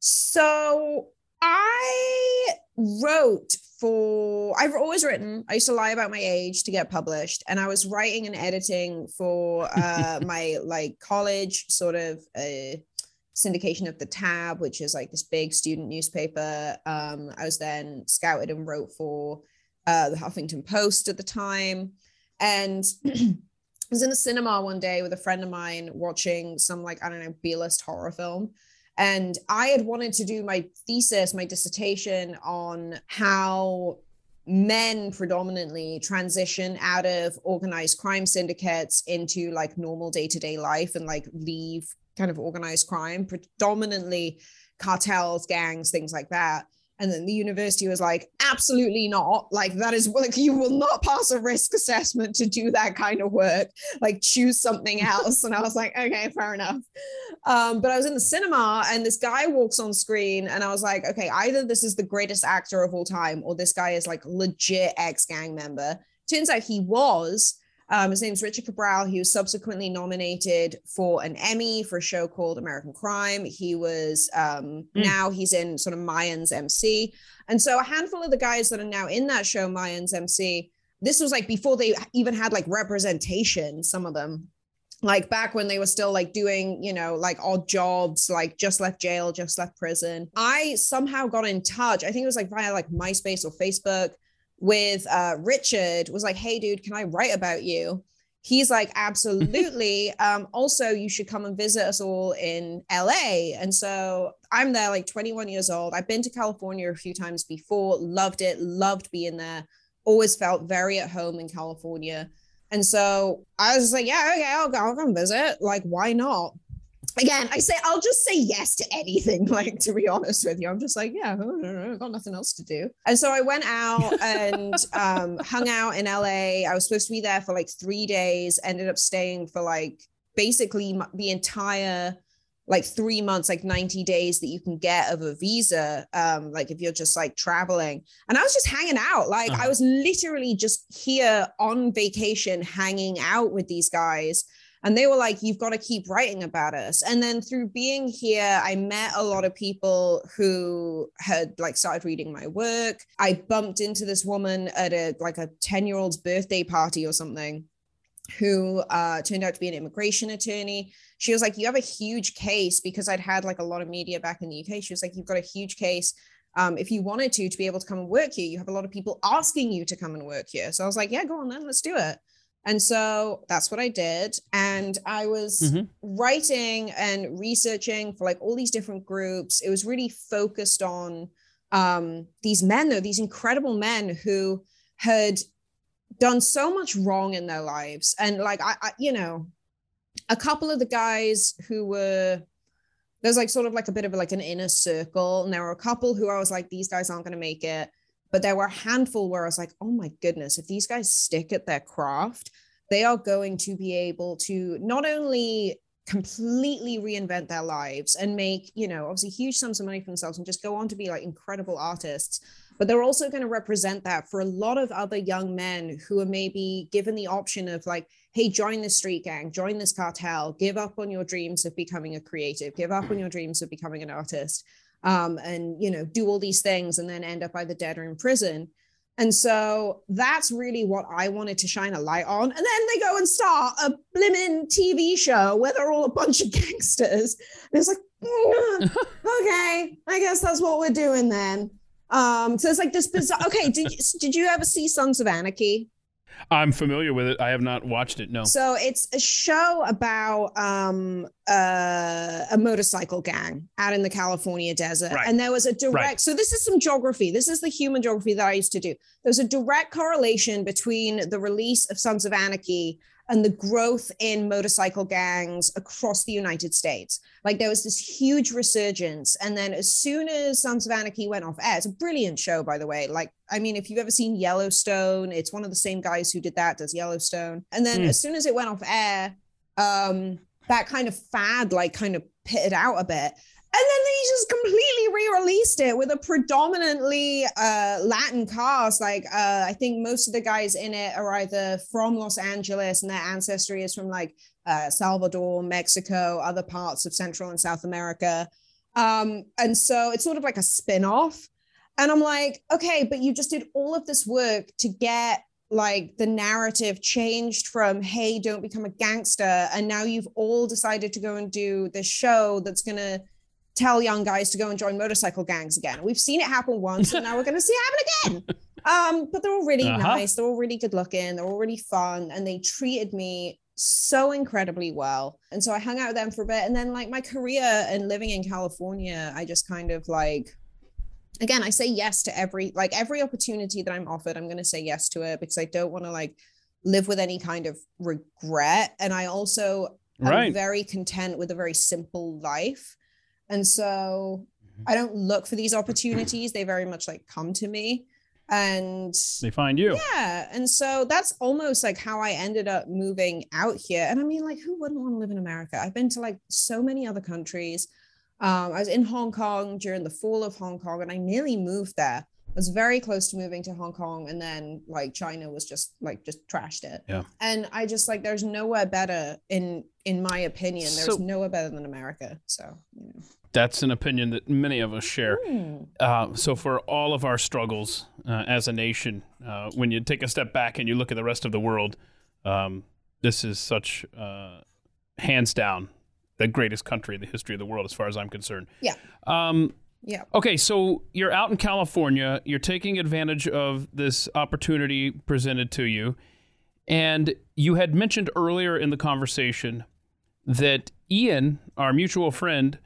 S3: So I wrote for I've always written. I used to lie about my age to get published, and I was writing and editing for uh, *laughs* my like college sort of uh, syndication of the Tab, which is like this big student newspaper. Um, I was then scouted and wrote for uh, the Huffington Post at the time, and. *clears throat* I was in the cinema one day with a friend of mine watching some like I don't know B-list horror film, and I had wanted to do my thesis, my dissertation on how men predominantly transition out of organized crime syndicates into like normal day-to-day life and like leave kind of organized crime, predominantly cartels, gangs, things like that. And then the university was like, absolutely not. Like, that is like, you will not pass a risk assessment to do that kind of work. Like, choose something else. And I was like, okay, fair enough. Um, but I was in the cinema and this guy walks on screen, and I was like, okay, either this is the greatest actor of all time, or this guy is like legit ex gang member. Turns out he was. Um, his name's Richard Cabral. He was subsequently nominated for an Emmy for a show called American Crime. He was um,
S1: Hmm.
S3: now he's in sort of Mayans MC. And so a handful of the guys that are now in that show, Mayans MC, this was like before they even had like representation, some of them. like back when they were still like doing, you know, like odd jobs, like just left jail, just left prison. I somehow got in touch. I think it was like via like MySpace or Facebook with uh Richard was like, "Hey dude, can I write about you?" He's like, "Absolutely. *laughs* um also you should come and visit us all in LA." And so I'm there like 21 years old. I've been to California a few times before, loved it, loved being there. Always felt very at home in California and so I was like, yeah, okay, I'll go, I'll come visit. Like, why not? Again, I say I'll just say yes to anything. *laughs* Like, to be honest with you, I'm just like, yeah, I've *laughs* got nothing else to do. And so I went out and *laughs* um, hung out in LA. I was supposed to be there for like three days. Ended up staying for like basically the entire like three months, like 90 days that you can get of a visa, um, like if you're just like traveling. And I was just hanging out. Like uh-huh. I was literally just here on vacation, hanging out with these guys. And they were like, you've got to keep writing about us. And then through being here, I met a lot of people who had like started reading my work. I bumped into this woman at a like a 10 year old's birthday party or something who uh, turned out to be an immigration attorney she was like, You have a huge case because I'd had like a lot of media back in the UK. She was like, You've got a huge case. Um, if you wanted to, to be able to come and work here, you have a lot of people asking you to come and work here. So I was like, Yeah, go on then, let's do it. And so that's what I did. And I was mm-hmm. writing and researching for like all these different groups. It was really focused on um, these men, though, these incredible men who had done so much wrong in their lives. And like, I, I you know, a couple of the guys who were there's like sort of like a bit of like an inner circle and there were a couple who i was like these guys aren't going to make it but there were a handful where i was like oh my goodness if these guys stick at their craft they are going to be able to not only completely reinvent their lives and make you know obviously huge sums of money for themselves and just go on to be like incredible artists but they're also going to represent that for a lot of other young men who are maybe given the option of like hey join this street gang join this cartel give up on your dreams of becoming a creative give up on your dreams of becoming an artist um, and you know do all these things and then end up either dead or in prison and so that's really what I wanted to shine a light on. And then they go and start a blimmin' TV show where they're all a bunch of *laughs* gangsters. And it's like, mm, *laughs* okay, I guess that's what we're doing then. Um, so it's like this bizarre. Okay, did you, did you ever see Sons of Anarchy?
S1: I'm familiar with it. I have not watched it. No.
S3: So it's a show about um, uh, a motorcycle gang out in the California desert, right. and there was a direct. Right. So this is some geography. This is the human geography that I used to do. There's a direct correlation between the release of Sons of Anarchy and the growth in motorcycle gangs across the United States. Like there was this huge resurgence. And then as soon as Sons of Anarchy went off air, it's a brilliant show, by the way. Like, I mean, if you've ever seen Yellowstone, it's one of the same guys who did that, does Yellowstone. And then mm. as soon as it went off air, um, that kind of fad like kind of pitted out a bit and then they just completely re-released it with a predominantly uh, Latin cast. Like uh, I think most of the guys in it are either from Los Angeles and their ancestry is from like uh, Salvador, Mexico, other parts of Central and South America. Um, and so it's sort of like a spin-off. And I'm like, okay, but you just did all of this work to get like the narrative changed from hey don't become a gangster and now you've all decided to go and do this show that's going to tell young guys to go and join motorcycle gangs again. We've seen it happen once, and now we're going to see it happen again. *laughs* Um, but they're all really uh-huh. nice. They're all really good looking. They're all really fun, and they treated me so incredibly well. And so I hung out with them for a bit, and then like my career and living in California, I just kind of like. Again, I say yes to every like every opportunity that I'm offered. I'm going to say yes to it because I don't want to like live with any kind of regret. And I also right. am very content with a very simple life. And so mm-hmm. I don't look for these opportunities. They very much like come to me and
S1: they find you.
S3: Yeah. And so that's almost like how I ended up moving out here. And I mean, like, who wouldn't want to live in America? I've been to like so many other countries. Um, I was in Hong Kong during the fall of Hong Kong and I nearly moved there. I was very close to moving to Hong Kong and then like China was just like just trashed it.
S1: Yeah.
S3: And I just like there's nowhere better in in my opinion. There's so, nowhere better than America. So, you know.
S1: That's an opinion that many of us share. Mm. Uh, so, for all of our struggles uh, as a nation, uh, when you take a step back and you look at the rest of the world, um, this is such uh, hands down the greatest country in the history of the world, as far as I'm concerned.
S3: Yeah.
S1: Um,
S3: yeah.
S1: Okay, so you're out in California. You're taking advantage of this opportunity presented to you, and you had mentioned earlier in the conversation that Ian, our mutual friend,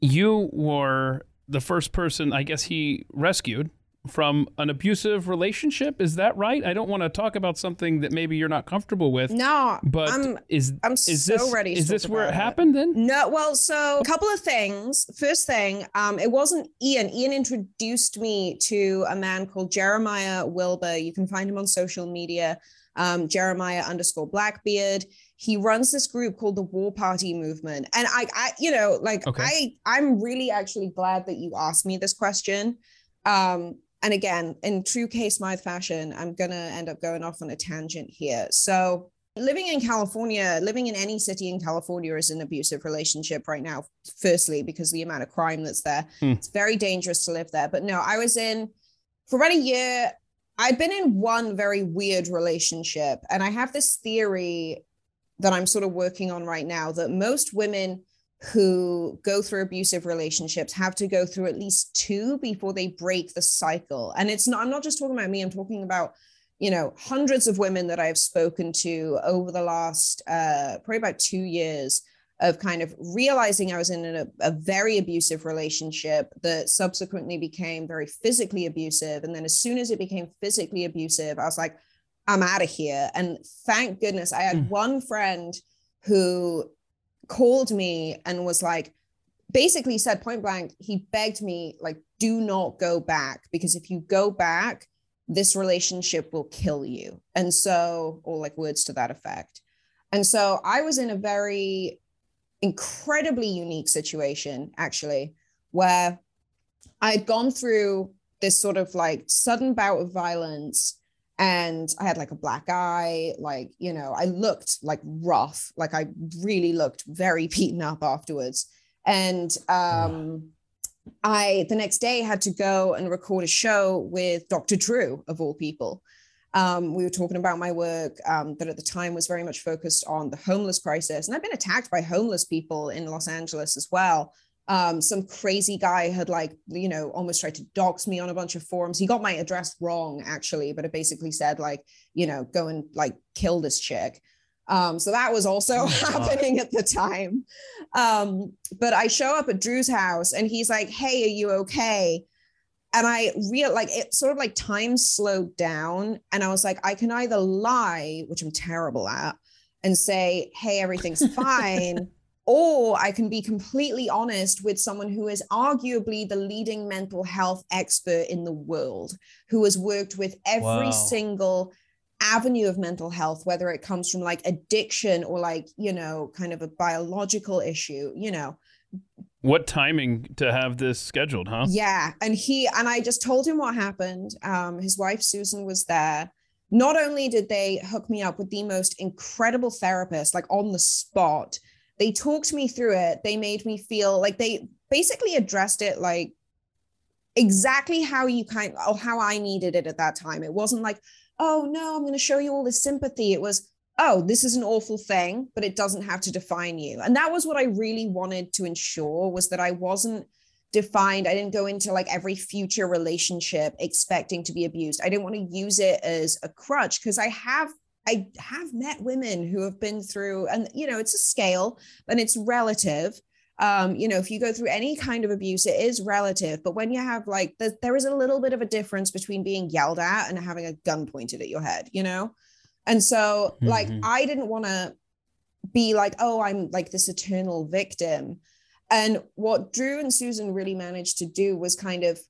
S1: you were the first person I guess he rescued from an abusive relationship. Is that right? I don't want to talk about something that maybe you're not comfortable with.
S3: No,
S1: but
S3: I'm,
S1: is
S3: I'm
S1: is
S3: so
S1: this
S3: ready.
S1: is this where it happened then?
S3: No, well, so a couple of things. First thing, um, it wasn't Ian. Ian introduced me to a man called Jeremiah Wilbur. You can find him on social media, um, Jeremiah underscore Blackbeard. He runs this group called the War Party Movement, and I, I, you know, like
S1: Okay.
S3: I, I'm really actually glad that you asked me this question. Um, and again, in true Kay Smythe fashion, I'm gonna end up going off on a tangent here. So living in California, living in any city in California is an abusive relationship right now. Firstly, because the amount of crime that's there,
S1: Hmm.
S3: it's very dangerous to live there. But no, I was in for about a year. I'd been in one very weird relationship, and I have this theory that I'm sort of working on right now that most women who go through abusive relationships have to go through at least two before they break the cycle. And it's not, I'm not just talking about me, I'm talking about, you know, hundreds of women that I've spoken to over the last uh, probably about two years of kind of realizing I was in a, a very abusive relationship that subsequently became very physically abusive. And then as soon as it became physically abusive, I was like, I'm out of here. And thank goodness I had
S1: Mm.
S3: one friend who called me and was like, basically said point blank, he begged me, like, do not go back because if you go back, this relationship will kill you. And so, or like words to that effect. And so I was in a very incredibly unique situation, actually, where I had gone through this sort of like sudden bout of violence and I had like a black eye, like, you know, I looked like rough, like I really looked very beaten up afterwards. And um, I, the next day, had to go and record a show with Dr. Drew, of all people. Um, we were talking about my work um, that at the time was very much focused on the homeless crisis. And I've been attacked by homeless people in Los Angeles as well. Um, some crazy guy had like, you know, almost tried to dox me on a bunch of forums. He got my address wrong, actually, but it basically said like, you know, go and like kill this chick. Um, so that was also
S1: Oh, *laughs*
S3: happening at the time. Um, but I show up at Drew's house and he's like, Hey, are you okay? And I real like it sort of like time slowed down. And I was like, I can either lie, which I'm terrible at, and say, Hey, everything's *laughs* fine. Or I can be completely honest with someone who is arguably the leading mental health expert in the world, who has worked with every
S1: Wow.
S3: single avenue of mental health, whether it comes from like addiction or like, you know, kind of a biological issue, you know.
S1: What timing to have this scheduled, huh?
S3: Yeah. And he, and I just told him what happened. Um, his wife, Susan, was there. Not only did they hook me up with the most incredible therapist, like on the spot, they talked me through it. They made me feel like they basically addressed it like exactly how you kind or how I needed it at that time. It wasn't like, oh no, I'm going to show you all this sympathy. It was, oh, this is an awful thing, but it doesn't have to define you. And that was what I really wanted to ensure was that I wasn't defined. I didn't go into like every future relationship expecting to be abused. I didn't want to use it as a crutch because I have I have met women who have been through, and you know, it's a scale and it's relative. Um, you know, if you go through any kind of abuse, it is relative. But when you have like, the, there is a little bit of a difference between being yelled at and having a gun pointed at your head, you know? And so, like,
S1: Mhm.
S3: I didn't want to be like, oh, I'm like this eternal victim. And what Drew and Susan really managed to do was kind of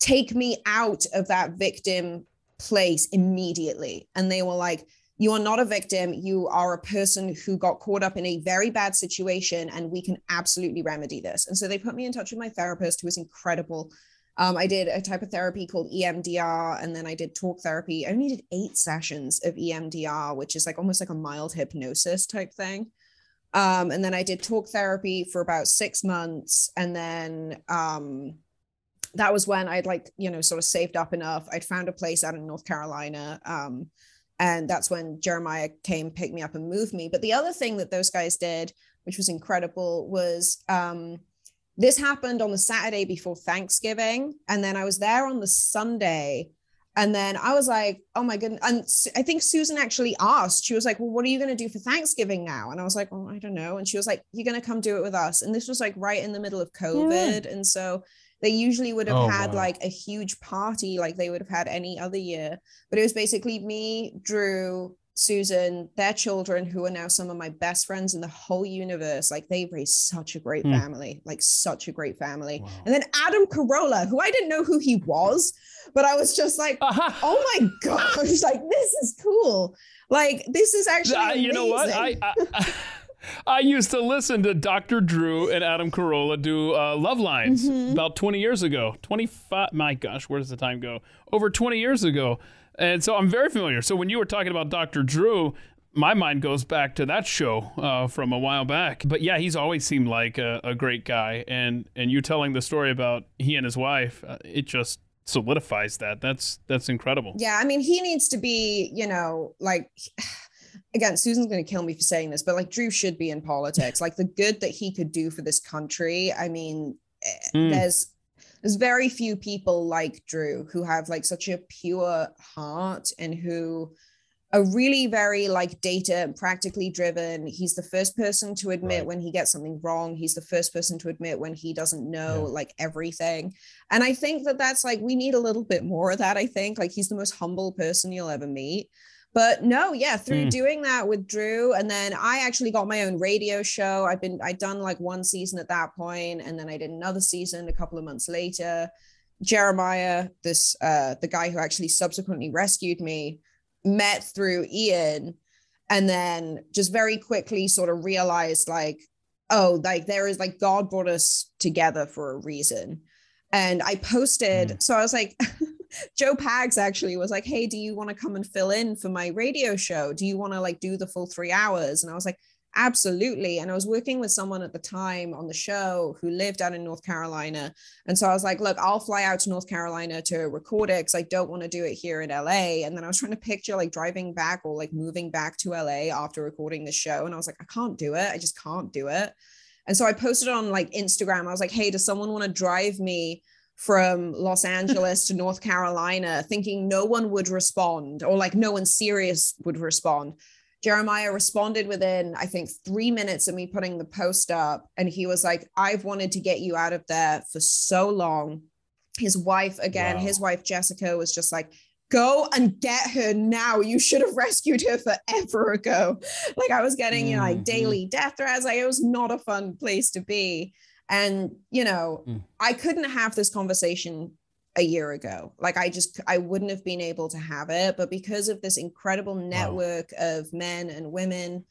S3: take me out of that victim place immediately. And they were like, you are not a victim. You are a person who got caught up in a very bad situation, and we can absolutely remedy this. And so they put me in touch with my therapist, who was incredible. Um, I did a type of therapy called EMDR, and then I did talk therapy. I only did eight sessions of EMDR, which is like almost like a mild hypnosis type thing. Um, and then I did talk therapy for about six months. And then um, that was when I'd like, you know, sort of saved up enough. I'd found a place out in North Carolina. Um, And that's when Jeremiah came, picked me up, and moved me. But the other thing that those guys did, which was incredible, was um, this happened on the Saturday before Thanksgiving. And then I was there on the Sunday. And then I was like, oh my goodness. And I think Susan actually asked, she was like, well, what are you going to do for Thanksgiving now? And I was like, oh, I don't know. And she was like, you're going to come do it with us. And this was like right in the middle of COVID. Yeah. And so they usually would have oh, had wow. like a huge party like they would have had any other year. But it was basically me, Drew, Susan, their children, who are now some of my best friends in the whole universe. Like they raised such a great mm. family, like such a great family. Wow. And then Adam Carolla, who I didn't know who he was, but I was just like, uh-huh. *laughs* oh my gosh, like this is cool. Like this is actually. Uh, you know what? I,
S1: I, I *laughs* *laughs* used to listen to Dr. Drew and Adam Carolla do uh, Love Lines mm-hmm. about 20 years ago. 25, my gosh, where does the time go? Over 20 years ago. And so I'm very familiar. So when you were talking about Dr. Drew, my mind goes back to that show uh, from a while back. But yeah, he's always seemed like a, a, great guy. And and you telling the story about he and his wife, uh, it just solidifies that. That's that's incredible.
S3: Yeah, I mean, he needs to be, you know, like. *sighs* Again, Susan's going to kill me for saying this, but like Drew should be in politics. like the good that he could do for this country. I mean, mm. there's there's very few people like Drew who have like such a pure heart and who are really very like data and practically driven. He's the first person to admit right. when he gets something wrong. He's the first person to admit when he doesn't know yeah. like everything. And I think that that's like we need a little bit more of that. I think like he's the most humble person you'll ever meet but no yeah through mm. doing that with drew and then i actually got my own radio show i've been i'd done like one season at that point and then i did another season a couple of months later jeremiah this uh the guy who actually subsequently rescued me met through ian and then just very quickly sort of realized like oh like there is like god brought us together for a reason and i posted mm. so i was like *laughs* Joe Pags actually was like, Hey, do you want to come and fill in for my radio show? Do you want to like do the full three hours? And I was like, Absolutely. And I was working with someone at the time on the show who lived out in North Carolina. And so I was like, Look, I'll fly out to North Carolina to record it because I don't want to do it here in LA. And then I was trying to picture like driving back or like moving back to LA after recording the show. And I was like, I can't do it. I just can't do it. And so I posted on like Instagram. I was like, Hey, does someone want to drive me? From Los Angeles to North Carolina, thinking no one would respond or like no one serious would respond. Jeremiah responded within, I think, three minutes of me putting the post up. And he was like, I've wanted to get you out of there for so long. His wife, again, wow. his wife, Jessica, was just like, go and get her now. You should have rescued her forever ago. Like I was getting, you know, like mm-hmm. daily death threats. Like it was not a fun place to be. And, you know, mm. I couldn't have this conversation a year ago. Like I just I wouldn't have been able to have it, but because of this incredible network wow. of men and women,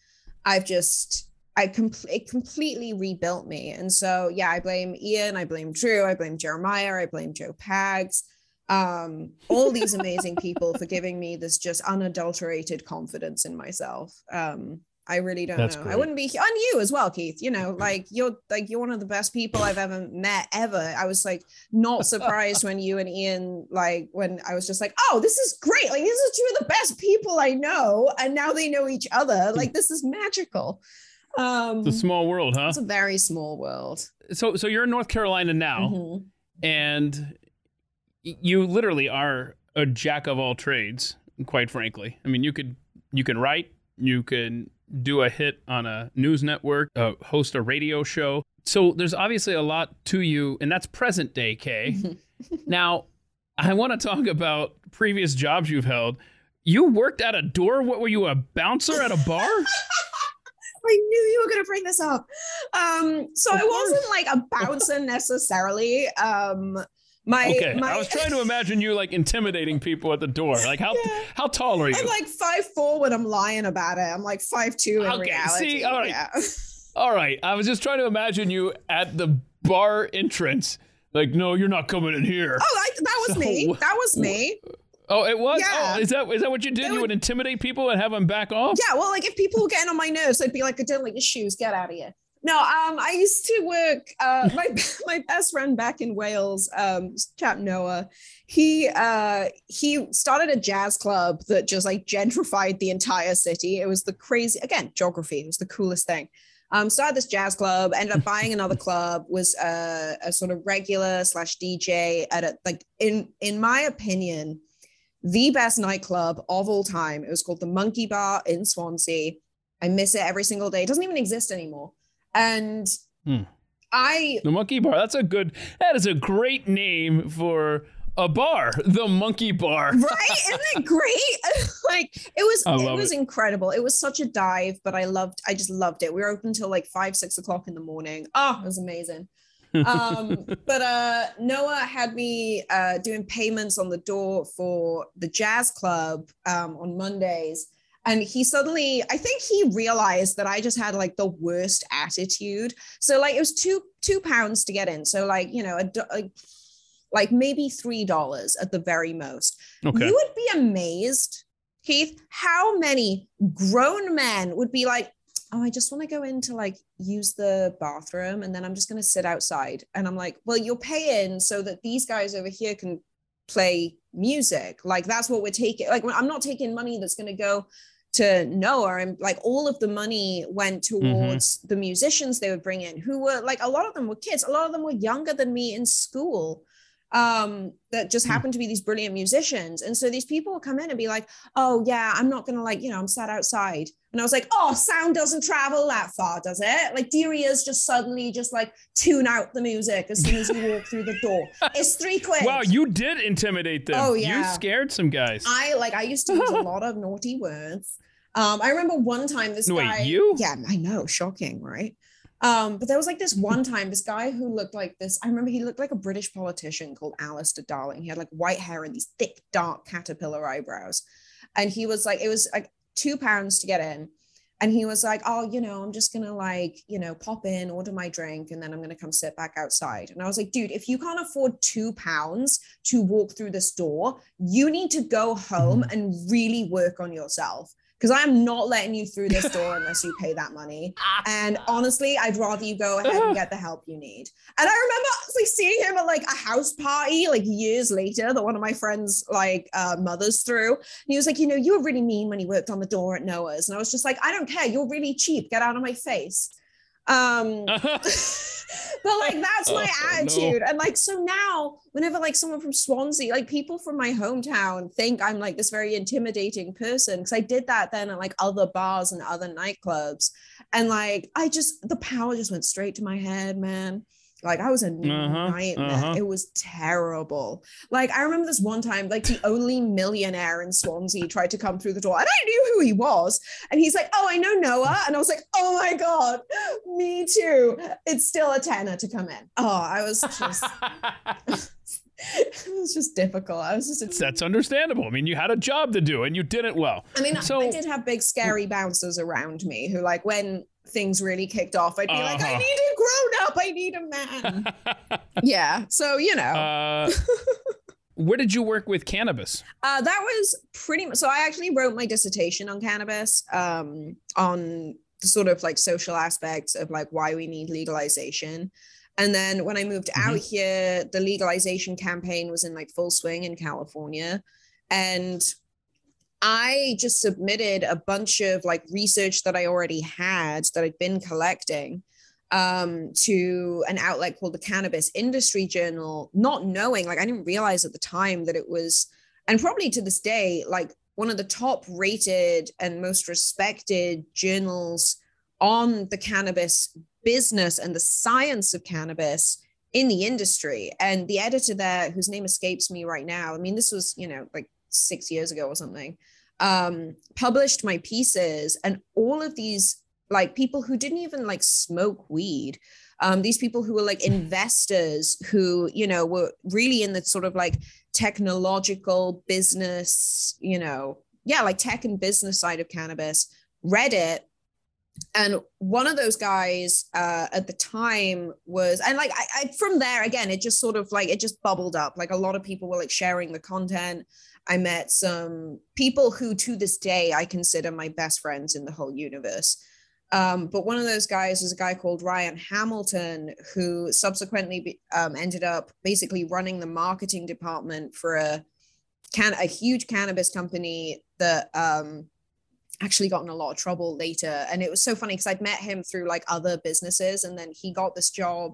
S3: I've just I com- it completely rebuilt me. And so yeah, I blame Ian, I blame Drew, I blame Jeremiah, I blame Joe Pags, um, all these amazing people for giving me this just unadulterated confidence in myself. Um, I really don't That's know. Great. I wouldn't be on you as well, Keith. You know, like you're like you're one of the best people I've ever met ever. I was like not surprised when you and Ian like when I was just like, oh, this is great. Like these are two of the best people I know, and now they know each other. Like this is magical.
S1: Um, it's a small world, huh?
S3: It's a very small world.
S1: So, so you're in North Carolina now, mm-hmm. and you literally are a jack of all trades. Quite frankly, I mean, you could you can write, you can do a hit on a news network, uh, host a radio show. So there's obviously a lot to you, and that's present day, Kay. *laughs* now, I want to talk about previous jobs you've held. You worked at a door. What were you, a bouncer at a bar? *laughs*
S3: I knew you were going to bring this up. Um, so I wasn't like a bouncer necessarily. Um, my
S1: okay,
S3: my,
S1: I was trying to *laughs* imagine you like intimidating people at the door. Like how yeah. how tall are you?
S3: I'm like five four when I'm lying about it. I'm like five two in okay, reality. See, all right. Yeah. *laughs*
S1: all right. I was just trying to imagine you at the bar entrance. Like, no, you're not coming in here.
S3: Oh, I, that was so, me. That was me.
S1: Oh, it was. Yeah. Oh, is that is that what you did? Would, you would intimidate people and have them back off.
S3: Yeah. Well, like if people were getting on my nerves, I'd be like, "I "Don't let your shoes get out of here." No, um, I used to work. Uh, my *laughs* my best friend back in Wales, um, chap Noah, he uh he started a jazz club that just like gentrified the entire city. It was the crazy again geography. It was the coolest thing. Um, started this jazz club, ended up buying another club, was a, a sort of regular slash DJ at a like in in my opinion, the best nightclub of all time. It was called the Monkey Bar in Swansea. I miss it every single day. It doesn't even exist anymore. And
S1: Hmm.
S3: I
S1: The Monkey Bar. That's a good. That is a great name for a bar. The Monkey Bar.
S3: right isn't it great *laughs* like it was it was
S1: it.
S3: incredible it was such a dive but i loved i just loved it we were open until like five six o'clock in the morning oh it was amazing um *laughs* but uh noah had me uh doing payments on the door for the jazz club um on mondays and he suddenly i think he realized that i just had like the worst attitude so like it was two two pounds to get in so like you know a, like like maybe three dollars at the very most
S1: Okay.
S3: you would be amazed, Keith, how many grown men would be like, Oh, I just want to go in to like use the bathroom and then I'm just going to sit outside. And I'm like, Well, you're paying so that these guys over here can play music. Like, that's what we're taking. Like, I'm not taking money that's going to go to Noah. And like, all of the money went towards the musicians they would bring in, who were like, a lot of them were kids, a lot of them were younger than me in school um that just
S1: Hmm.
S3: happened to be these brilliant musicians and so these people would come in and be like oh yeah i'm not gonna like you know i'm sat outside and i was like oh sound doesn't travel that far does it like your ears just suddenly just like tune out the music as soon as you walk through the door it's three quid
S1: Wow, you did intimidate them.
S3: Oh, yeah.
S1: You scared some guys.
S3: I like I used to use a lot of naughty words. Um, I remember one time this
S1: Wait,
S3: guy.
S1: you?
S3: Yeah, I know, shocking, right? Um, but there was like this one time, this guy who looked like this. I remember he looked like a British politician called Alistair Darling. He had like white hair and these thick, dark caterpillar eyebrows. And he was like, it was like two pounds to get in. And he was like, oh, you know, I'm just gonna like, you know, pop in, order my drink, and then I'm gonna come sit back outside. And I was like, dude, if you can't afford two pounds to walk through this door, you need to go home and really work on yourself. Because I'm not letting you through this door unless you pay that money. *laughs* And honestly, I'd rather you go ahead and get the help you need. And I remember like seeing him at like a house party like years later that one of my friends like uh, mothers threw. And he was like, you know, you were really mean when you worked on the door at Noah's. And I was just like, I don't care. You're really cheap. Get out of my face. Um, *laughs* but like that's my
S1: Oh, no.
S3: attitude. And like so now whenever like someone from swansea like people from my hometown think i'm like this very intimidating person because i did that then at like other bars and other nightclubs. And like i just the power just went straight to my head man like i was a nightmare
S1: uh-huh.
S3: it was terrible like i remember this one time like the only millionaire in swansea tried to come through the door and i knew who he was and he's like oh i know noah and i was like oh my god me too it's still a tenner to come in oh i was just *laughs* it was just difficult i was just
S1: That's understandable. I mean, you had a job to do and you did it well.
S3: i mean
S1: So-
S3: i did have big scary bouncers around me who like when things really kicked off i'd be like i
S1: Uh-huh.
S3: need a up i need a man *laughs* yeah so you know
S1: Uh, *laughs* where did you work with cannabis?
S3: Uh, that was pretty much so. I actually wrote my dissertation on cannabis, um, on the sort of like social aspects of like why we need legalization. And then when I moved out here, the legalization campaign was in like full swing in California. And I just submitted a bunch of like research that I already had that I'd been collecting um, to an outlet called the Cannabis Industry Journal, not knowing, like, I didn't realize at the time that it was, and probably to this day, like one of the top rated and most respected journals on the cannabis business and the science of cannabis in the industry. And the editor there, whose name escapes me right now, I mean, this was, you know, like six years ago or something, um, published my pieces, and all of these like people who didn't even like smoke weed um, these people who were like investors who you know were really in the sort of like technological business you know yeah like tech and business side of cannabis read it and one of those guys uh, at the time was and like I, I from there again it just sort of like it just bubbled up. Like a lot of people were like sharing the content. I met some people who to this day i consider my best friends in the whole universe Um, but one of those guys was a guy called Ryan Hamilton, who subsequently be, um, ended up basically running the marketing department for a can a huge cannabis company that um, actually got in a lot of trouble later. And it was so funny because I'd met him through like other businesses, and then he got this job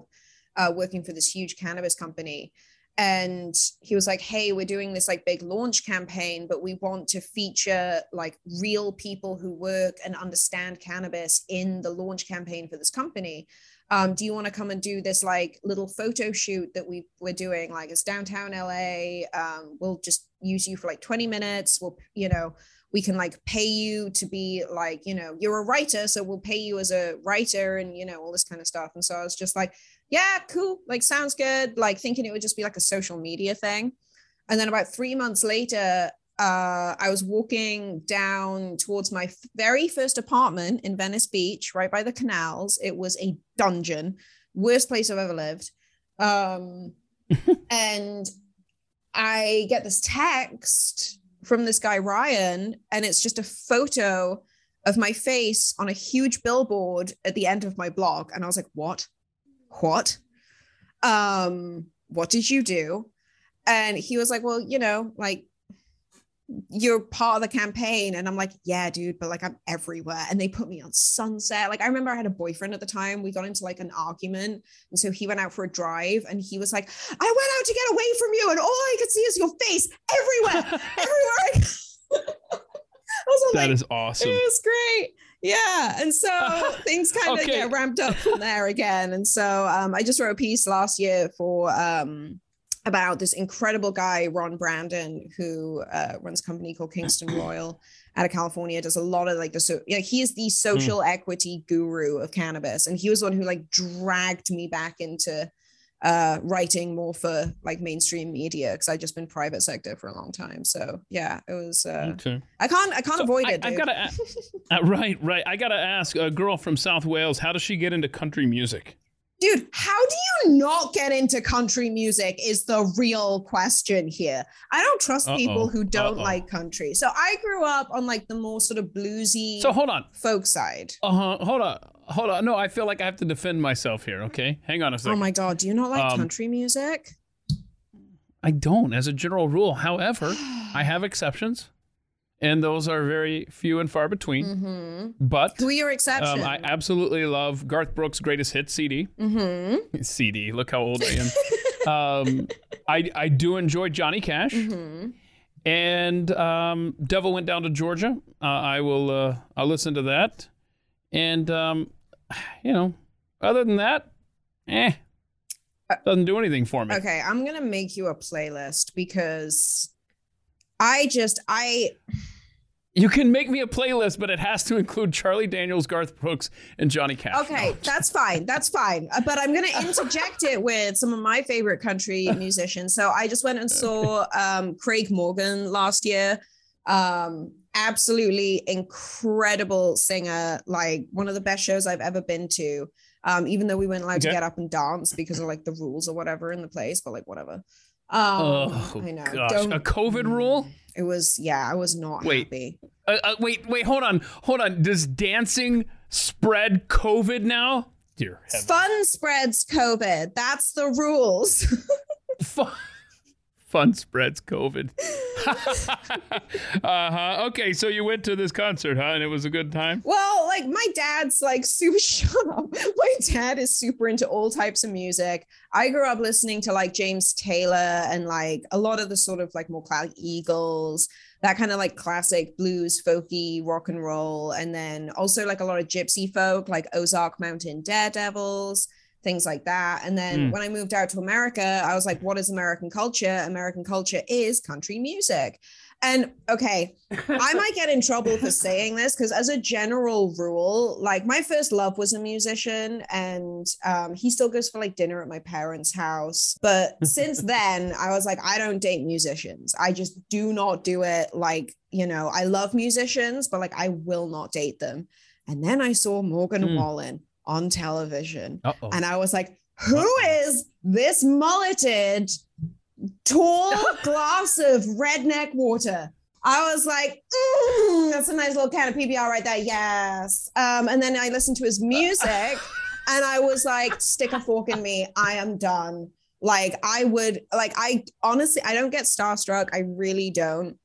S3: uh, working for this huge cannabis company and he was like hey we're doing this like big launch campaign but we want to feature like real people who work and understand cannabis in the launch campaign for this company. Um, do you want to come and do this like little photo shoot that we we're doing? Like it's downtown la um, we'll just use you for like 20 minutes. We'll you know we can like pay you to be like you know you're a writer so we'll pay you as a writer and you know all this kind of stuff. And so i was just like yeah, cool. Like, sounds good. Like, thinking it would just be like a social media thing. And then about three months later, uh, I was walking down towards my very first apartment in Venice Beach, right by the canals. It was a dungeon, worst place I've ever lived. Um, *laughs* and I get this text from this guy, Ryan, and it's just a photo of my face on a huge billboard at the end of my blog. And I was like, what? What? Um, what did you do? And he was like, well, you know, like you're part of the campaign. And I'm like, yeah, dude, but like I'm everywhere. And they put me on sunset. Like I remember I had a boyfriend at the time. We got into like an argument. And so he went out for a drive and he was like, I went out to get away from you. And all I could see is your face everywhere, *laughs* everywhere.
S1: I *laughs* was that like, is awesome.
S3: It was great yeah and so *laughs* things kind of okay. get ramped up from there again and so um, i just wrote a piece last year for um, about this incredible guy ron brandon who uh, runs a company called kingston royal out of california does a lot of like the so yeah he is the hmm. social mm. equity guru of cannabis and he was the one who like dragged me back into uh, writing more for like mainstream media because I'd just been private sector for a long time. So yeah, it was. Uh, okay. I can't. I can't so avoid I, it.
S1: I've got to. right, right. I got to ask a girl from South Wales. How does she get into country music?
S3: Dude, how do you not get into country music is the real question here. I don't trust Uh-oh. people who don't Uh-oh. like country. So I grew up on like the more sort of bluesy
S1: So hold on.
S3: folk side.
S1: Uh-huh. Hold on. Hold on. No, I feel like I have to defend myself here, okay? Hang on a second.
S3: Oh my god, do you not like um, country music?
S1: I don't as a general rule. However, *sighs* I have exceptions and those are very few and far between. Mm-hmm. But
S3: who are exceptions?
S1: Um, I absolutely love Garth Brooks' greatest hit CD. Mm-hmm. *laughs* CD. Look how old I am. *laughs* um, I I do enjoy Johnny Cash. Mm-hmm. And um, Devil went down to Georgia. Uh, I will. Uh, I'll listen to that. And um, you know, other than that, eh, uh, doesn't do anything for me.
S3: Okay, I'm gonna make you a playlist because I just I
S1: you can make me a playlist, but it has to include Charlie Daniels, Garth Brooks, and Johnny Cash.
S3: Okay, that's fine. That's fine. Uh, but I'm going *laughs* to interject it with some of my favorite country *laughs* musicians. So I just went and saw um, Craig Morgan last year. Um, absolutely incredible singer, like one of the best shows I've ever been to. Um, even though we weren't allowed okay. to get up and dance because of like the rules or whatever in the place, but like whatever. Um,
S1: oh, I know. Gosh. Don't, a COVID rule?
S3: It was, yeah, I was not
S1: wait,
S3: happy.
S1: Uh, uh, wait, wait, hold on. Hold on. Does dancing spread COVID now?
S3: Dear heaven. Fun spreads COVID. That's the rules. *laughs*
S1: Fun fun spreads COVID. *laughs* uh huh. Okay, so you went to this concert, huh? And it was a good time.
S3: Well, like my dad's like super. *laughs* Shut up. My dad is super into all types of music. I grew up listening to like James Taylor and like a lot of the sort of like more classic Eagles, that kind of like classic blues, folky, rock and roll, and then also like a lot of gypsy folk, like Ozark Mountain Daredevils things like that. And then mm. when I moved out to America, I was like, what is American culture? American culture is country music. And okay, I *laughs* might get in trouble for saying this because, as a general rule, like my first love was a musician, and um, he still goes for like dinner at my parents' house. But *laughs* since then, I was like, I don't date musicians. I just do not do it. Like, you know, I love musicians, but like, I will not date them. And then I saw Morgan mm. Wallen on television. Uh-oh. And I was like, "Who Uh-oh. is this mulleted, tall *laughs* glass of redneck water? I was like, mm, that's a nice little can of PBR right there. Yes. Um, and then I listened to his music *laughs* and I was like, stick a fork in me. I am done. Like, I would, like, I honestly, I don't get starstruck. I really don't.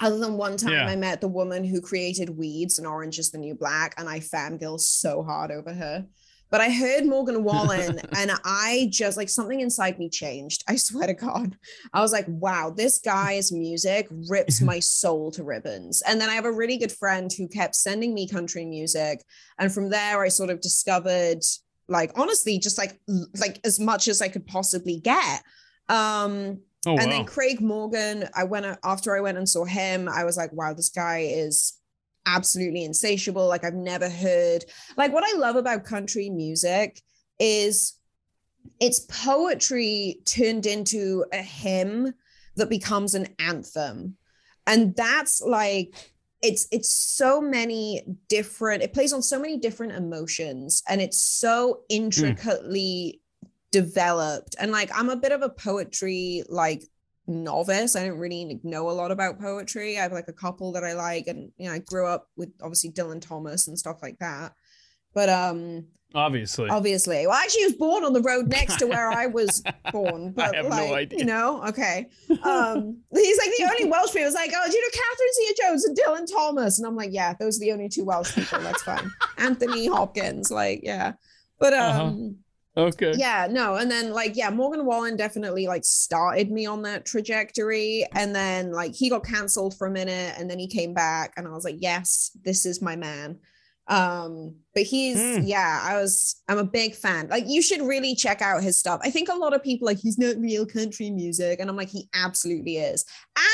S3: Other than one time
S1: Yeah.
S3: I met the woman who created Weeds and Orange is the New Black, and I fangirl so hard over her. But I heard Morgan *laughs* Wallen and I just like something inside me changed. I swear to God. I was like, wow, this guy's music rips *laughs* my soul to ribbons. And then I have a really good friend who kept sending me country music. And from there, I sort of discovered, like, honestly, just like like as much as I could possibly get. Um,
S1: Oh
S3: and
S1: wow.
S3: then Craig Morgan, I went after I went and saw him, I was like, wow, this guy is absolutely insatiable. Like I've never heard like what I love about country music is it's poetry turned into a hymn that becomes an anthem. And that's like it's it's so many different it plays on so many different emotions and it's so hmm. intricately developed. And like i'm a bit of a poetry like novice. I don't really know a lot about poetry. I have like a couple that i like and you know i grew up with obviously dylan thomas and stuff like that. But um
S1: Obviously.
S3: obviously. Well actually he was born on the road next to where i was *laughs* born but
S1: have no idea.
S3: you know okay. Um he's like the only *laughs* welsh people. Was like oh do you know catherine zeta jones and dylan thomas? And i'm like yeah those are the only two welsh people. That's fine. *laughs* Anthony hopkins like yeah. But um
S1: Uh-huh. Okay.
S3: yeah no and then like yeah morgan wallen definitely like started me on that trajectory and then like he got canceled for a minute and then he came back and i was like yes this is my man um but he's
S1: Hmm.
S3: yeah i was i'm a big fan like you should really check out his stuff i think a lot of people like he's not real country music and i'm like he absolutely is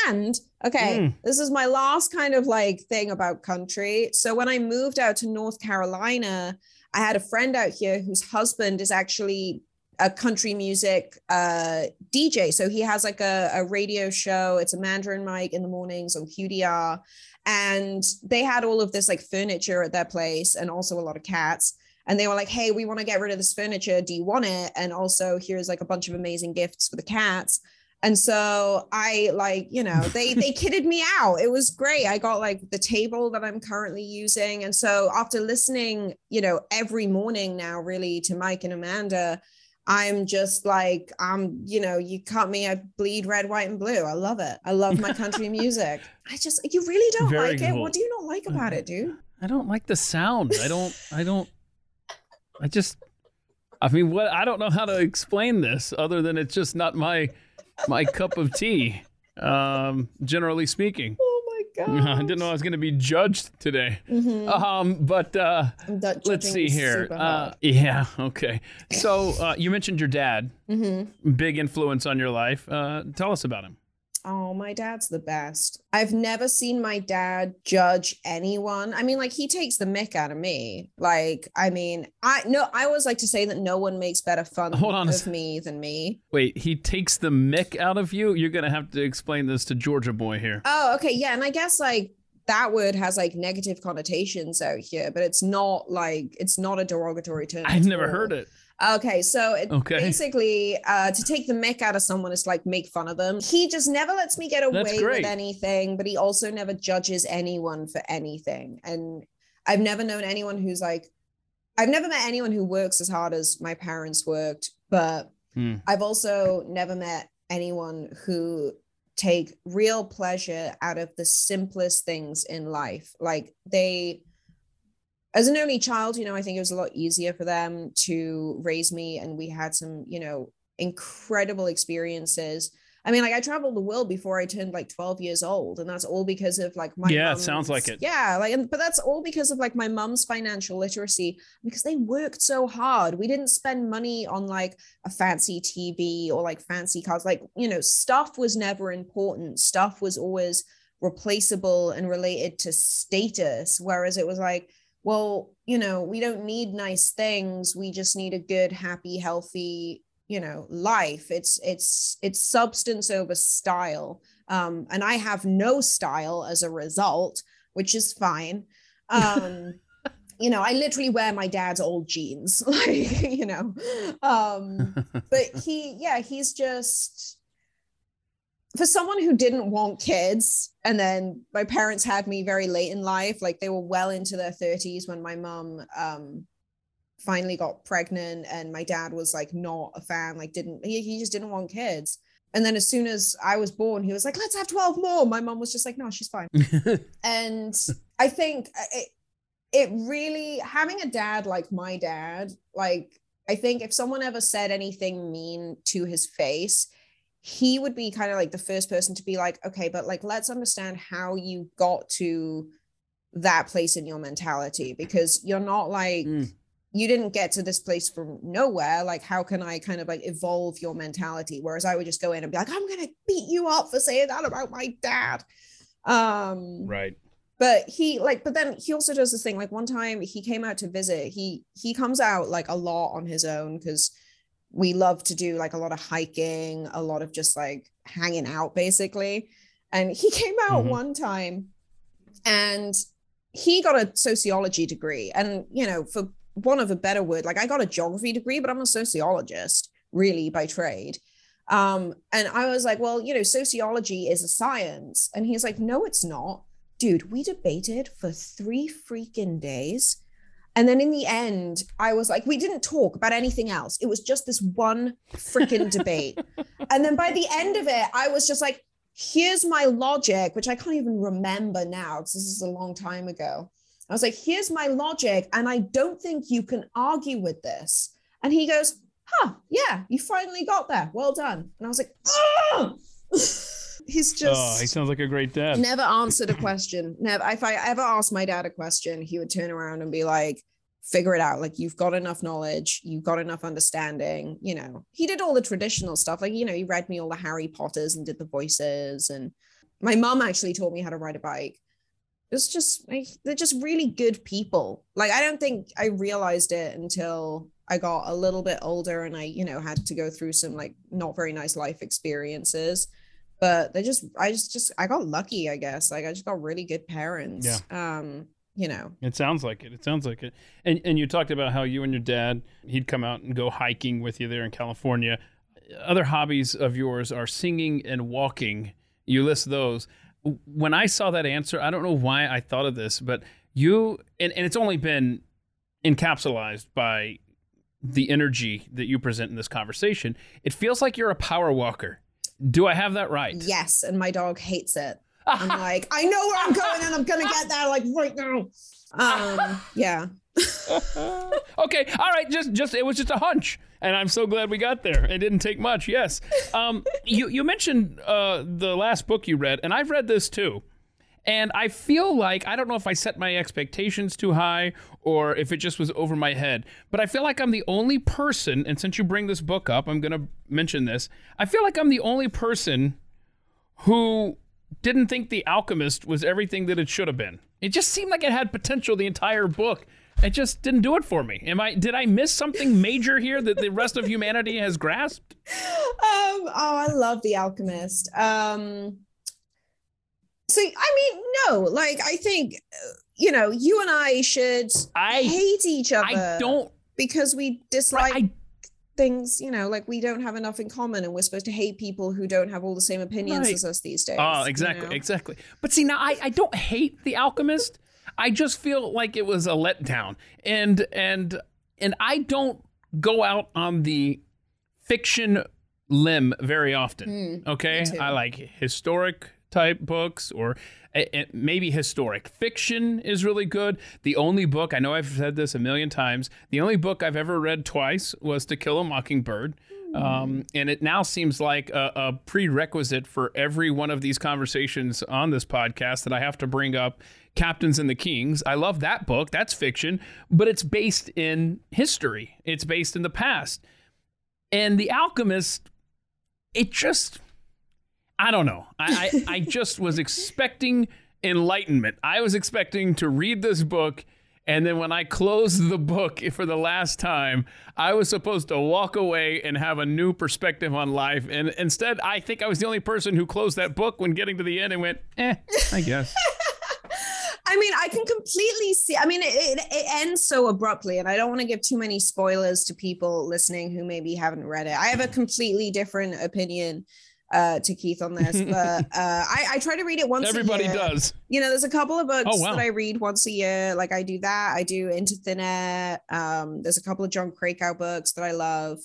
S3: and okay
S1: Mm.
S3: this is my last kind of like thing about country so when i moved out to north carolina I had a friend out here whose husband is actually a country music uh, DJ. So he has like a, a radio show. It's Amanda and Mike in the mornings on QDR. And they had all of this like furniture at their place and also a lot of cats. And they were like, hey, we want to get rid of this furniture. Do you want it? And also, here's like a bunch of amazing gifts for the cats. And so I like, you know, they they *laughs* kitted me out. It was great. I got like the table that I'm currently using. And so after listening, you know, every morning now really to Mike and Amanda, I'm just like, I'm, you know, you cut me, I bleed red, white, and blue. I love it. I love my country music. *laughs* I just you really don't
S1: Very
S3: like it. What do you not like about it, dude?
S1: I don't like the sound. I don't. *laughs* I don't. I just. I mean, what? I don't know how to explain this other than it's just not my my cup of tea. Um, generally speaking,
S3: Oh my god. *laughs*
S1: I didn't know I was going to be judged today.
S3: Mhm.
S1: Um, but uh, let's see here. Uh, yeah. Okay. So uh, you mentioned your dad,
S3: Mhm.
S1: big influence on your life. Uh, tell us about him.
S3: Oh, my dad's the best. I've never seen my dad judge anyone. I mean, like he takes the mick out of me. Like, I mean, I no, I always like to say that no one makes better fun
S1: Hold on
S3: of me than me.
S1: Wait, he takes the mick out of you. You're going to have to explain this to Georgia boy here.
S3: Oh, okay, yeah, and I guess like that word has like negative connotations out here, but it's not like it's not a derogatory term.
S1: I've never
S3: all.
S1: heard it.
S3: Okay, so it,
S1: Okay.
S3: basically, uh, to take the mick out of someone is like make fun of them. He just never lets me get away with anything, but he also never judges anyone for anything. And I've never known anyone who's like, I've never met anyone who works as hard as my parents worked, but
S1: Hmm.
S3: I've also never met anyone who take real pleasure out of the simplest things in life. Like they as an only child, you know, I think it was a lot easier for them to raise me and we had some, you know, incredible experiences. I mean, like I traveled the world before I turned like 12 years old, and that's all because of like my
S1: Yeah, it sounds like it.
S3: Yeah, like and but that's all because of like my mom's financial literacy because they worked so hard. We didn't spend money on like a fancy TV or like fancy cars. Like, you know, stuff was never important. Stuff was always replaceable and related to status. Whereas it was like, well, you know, we don't need nice things. We just need a good, happy, healthy, you know, life. It's it's it's substance over style. Um, and I have no style as a result, which is fine. Um, *laughs* you know, I literally wear my dad's old jeans, *laughs* like, you know. Um, but *laughs* he, yeah, he's just for someone who didn't want kids, and then my parents had me very late in life, like they were well into their 30s when my mom um, finally got pregnant, and my dad was like not a fan, like didn't he, he just didn't want kids. And then as soon as I was born, he was like, let's have 12 more. My mom was just like, no, she's fine. *laughs* and I think uh, it, it really, having a dad like my dad, like, I think if someone ever said anything mean to his face, he would be kind of like the first person to be like, okay, but like, let's understand how you got to that place in your mentality because you're not like, mm you didn't get to this place from nowhere. Like, how can I kind of like evolve your mentality? Whereas I would just go in and be like, I'm gonna beat you up for saying that about my dad. Um,
S1: right.
S3: But he like, but then he also does this thing. Like one time he came out to visit. He he comes out like a lot on his own because we love to do like a lot of hiking, a lot of just like hanging out basically. And he *laughs* came out mm-hmm. one time and he got a sociology degree. And you know, for one of a better word, like I got a geography degree, but I'm a sociologist really by trade. Um, and I was like, well, you know, sociology is a science. And he's like, no, it's not. Dude, we debated for three freaking days. And then in the end, I was like, we didn't talk about anything else. It was just this one freaking debate. *laughs* And then by the end of it, I was just like, here's my logic, which I can't even remember now because this is a long time ago. I was like, here's my logic. And I don't think you can argue with this. And he goes, huh, yeah, you finally got there. Well done. And I was like, oh! *laughs* He's just.
S1: Oh, he sounds like a great dad.
S3: Never answered a question. Never. If I ever asked my dad a question, he would turn around and be like, figure it out. Like, you've got enough knowledge, you've got enough understanding. You know, he did all the traditional stuff. Like, you know, he read me all the Harry Potters and did the voices. And my mom actually taught me how to ride a bike it's just like they're just really good people. Like I don't think I realized it until I got a little bit older and I, you know, had to go through some like not very nice life experiences. But they just I just just I got lucky, I guess. Like I just got really good parents. Yeah. Um, you know.
S1: It sounds like it. It sounds like it. And and you talked about how you and your dad, he'd come out and go hiking with you there in California. Other hobbies of yours are singing and walking. You list those when I saw that answer, I don't know why I thought of this, but you and, and it's only been encapsulated by the energy that you present in this conversation. It feels like you're a power walker. Do I have that right?
S3: Yes, and my dog hates it. I'm *laughs* like, I know where I'm going and I'm gonna get there like right now. Um, yeah. *laughs*
S1: okay, all right. Just, just it was just a hunch, and I'm so glad we got there. It didn't take much. Yes. Um, you you mentioned uh, the last book you read, and I've read this too. And I feel like I don't know if I set my expectations too high or if it just was over my head, but I feel like I'm the only person, and since you bring this book up, I'm going to mention this. I feel like I'm the only person who didn't think The Alchemist was everything that it should have been. It just seemed like it had potential the entire book it just didn't do it for me. Am I? Did I miss something major here that the rest of humanity has grasped? *laughs*
S3: Um, oh, I love The Alchemist. Um, so I mean, no, like I think you know, you and I should I hate each other.
S1: I don't
S3: because we dislike. I, things, you know, like we don't have enough in common and we're supposed to hate people who don't have all the same opinions right. as us these days.
S1: Oh, exactly, you know? exactly. But see, now I, I don't hate The Alchemist. I just feel like it was a letdown, and and and I don't go out on the fiction limb very often. Mm, okay, I like historic type books or maybe historic fiction is really good. The only book I know I've said this a million times. The only book I've ever read twice was To Kill a Mockingbird. Um, and it now seems like a, a, prerequisite for every one of these conversations on this podcast that I have to bring up Captains and the Kings. I love that book. That's fiction, but it's based in history, it's based in the past. And The Alchemist, it just, I don't know. I, I, I just was expecting enlightenment. I was expecting to read this book. And then when I closed the book *laughs* for the last time, I was supposed to walk away and have a new perspective on life. And instead, I think I was the only person who closed that book when getting to the end and went, eh, I guess. *laughs*
S3: I mean, I can completely see. I mean, it, it, it, ends so abruptly, and I don't want to give too many spoilers to people listening who maybe haven't read it. I have a completely different opinion uh, to Keith on this, *laughs* but uh, I, I try to read it once.
S1: Everybody does.
S3: You know, there's a couple of books
S1: oh, wow.
S3: that I read once a year. Like I do that. I do Into Thin Air. Um, there's a couple of Jon Krakauer books that I love.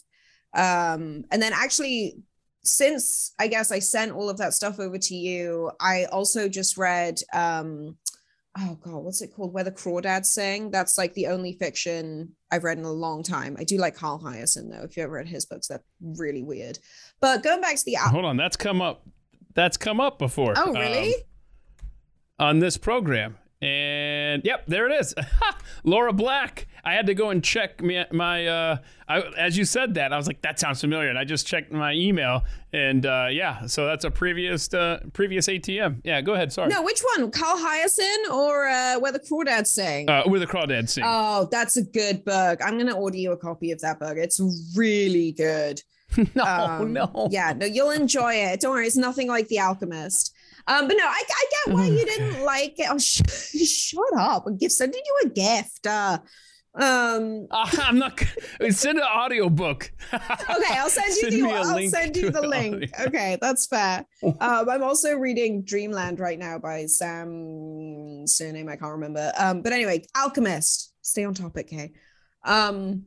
S3: Um, and then actually, since I guess I sent all of that stuff over to you, I also just read. Um, oh god, what's it called? Where the crawdads sing. That's like the only fiction I've read in a long time. I do like Carl Hiaasen though. If you ever read his books, they're really weird. But going back to the
S1: hold on, that's come up. That's come up before.
S3: Oh really? Um,
S1: on this program, and yep, there it is. *laughs* Laura Black. I had to go and check my, my uh, I, as you said that, I was like, that sounds familiar. And I just checked my email and uh, yeah, so that's a previous uh, previous ATM. Yeah, go ahead. Sorry.
S3: No, which one? Carl Hiaasen or uh, Where the Crawdads Sing?
S1: Uh, Where the Crawdads Sing.
S3: Oh, that's a good book. I'm going to order you a copy of that book. It's really good. *laughs*
S1: no, um, no.
S3: Yeah, no, you'll enjoy it. Don't worry, it's nothing like The Alchemist. Um, but no, I, I get why you didn't like it. Oh, sh- *laughs* shut up! I'm sending you a gift. Uh, um,
S1: uh, I'm not. *laughs* Send an audio book.
S3: okay, I'll send you send the. I'll send you the link. Audio. Okay, that's fair. Um, I'm also reading Dreamland right now by Sam surname I can't remember. Um, but anyway, Alchemist. Stay on topic, okay? Um,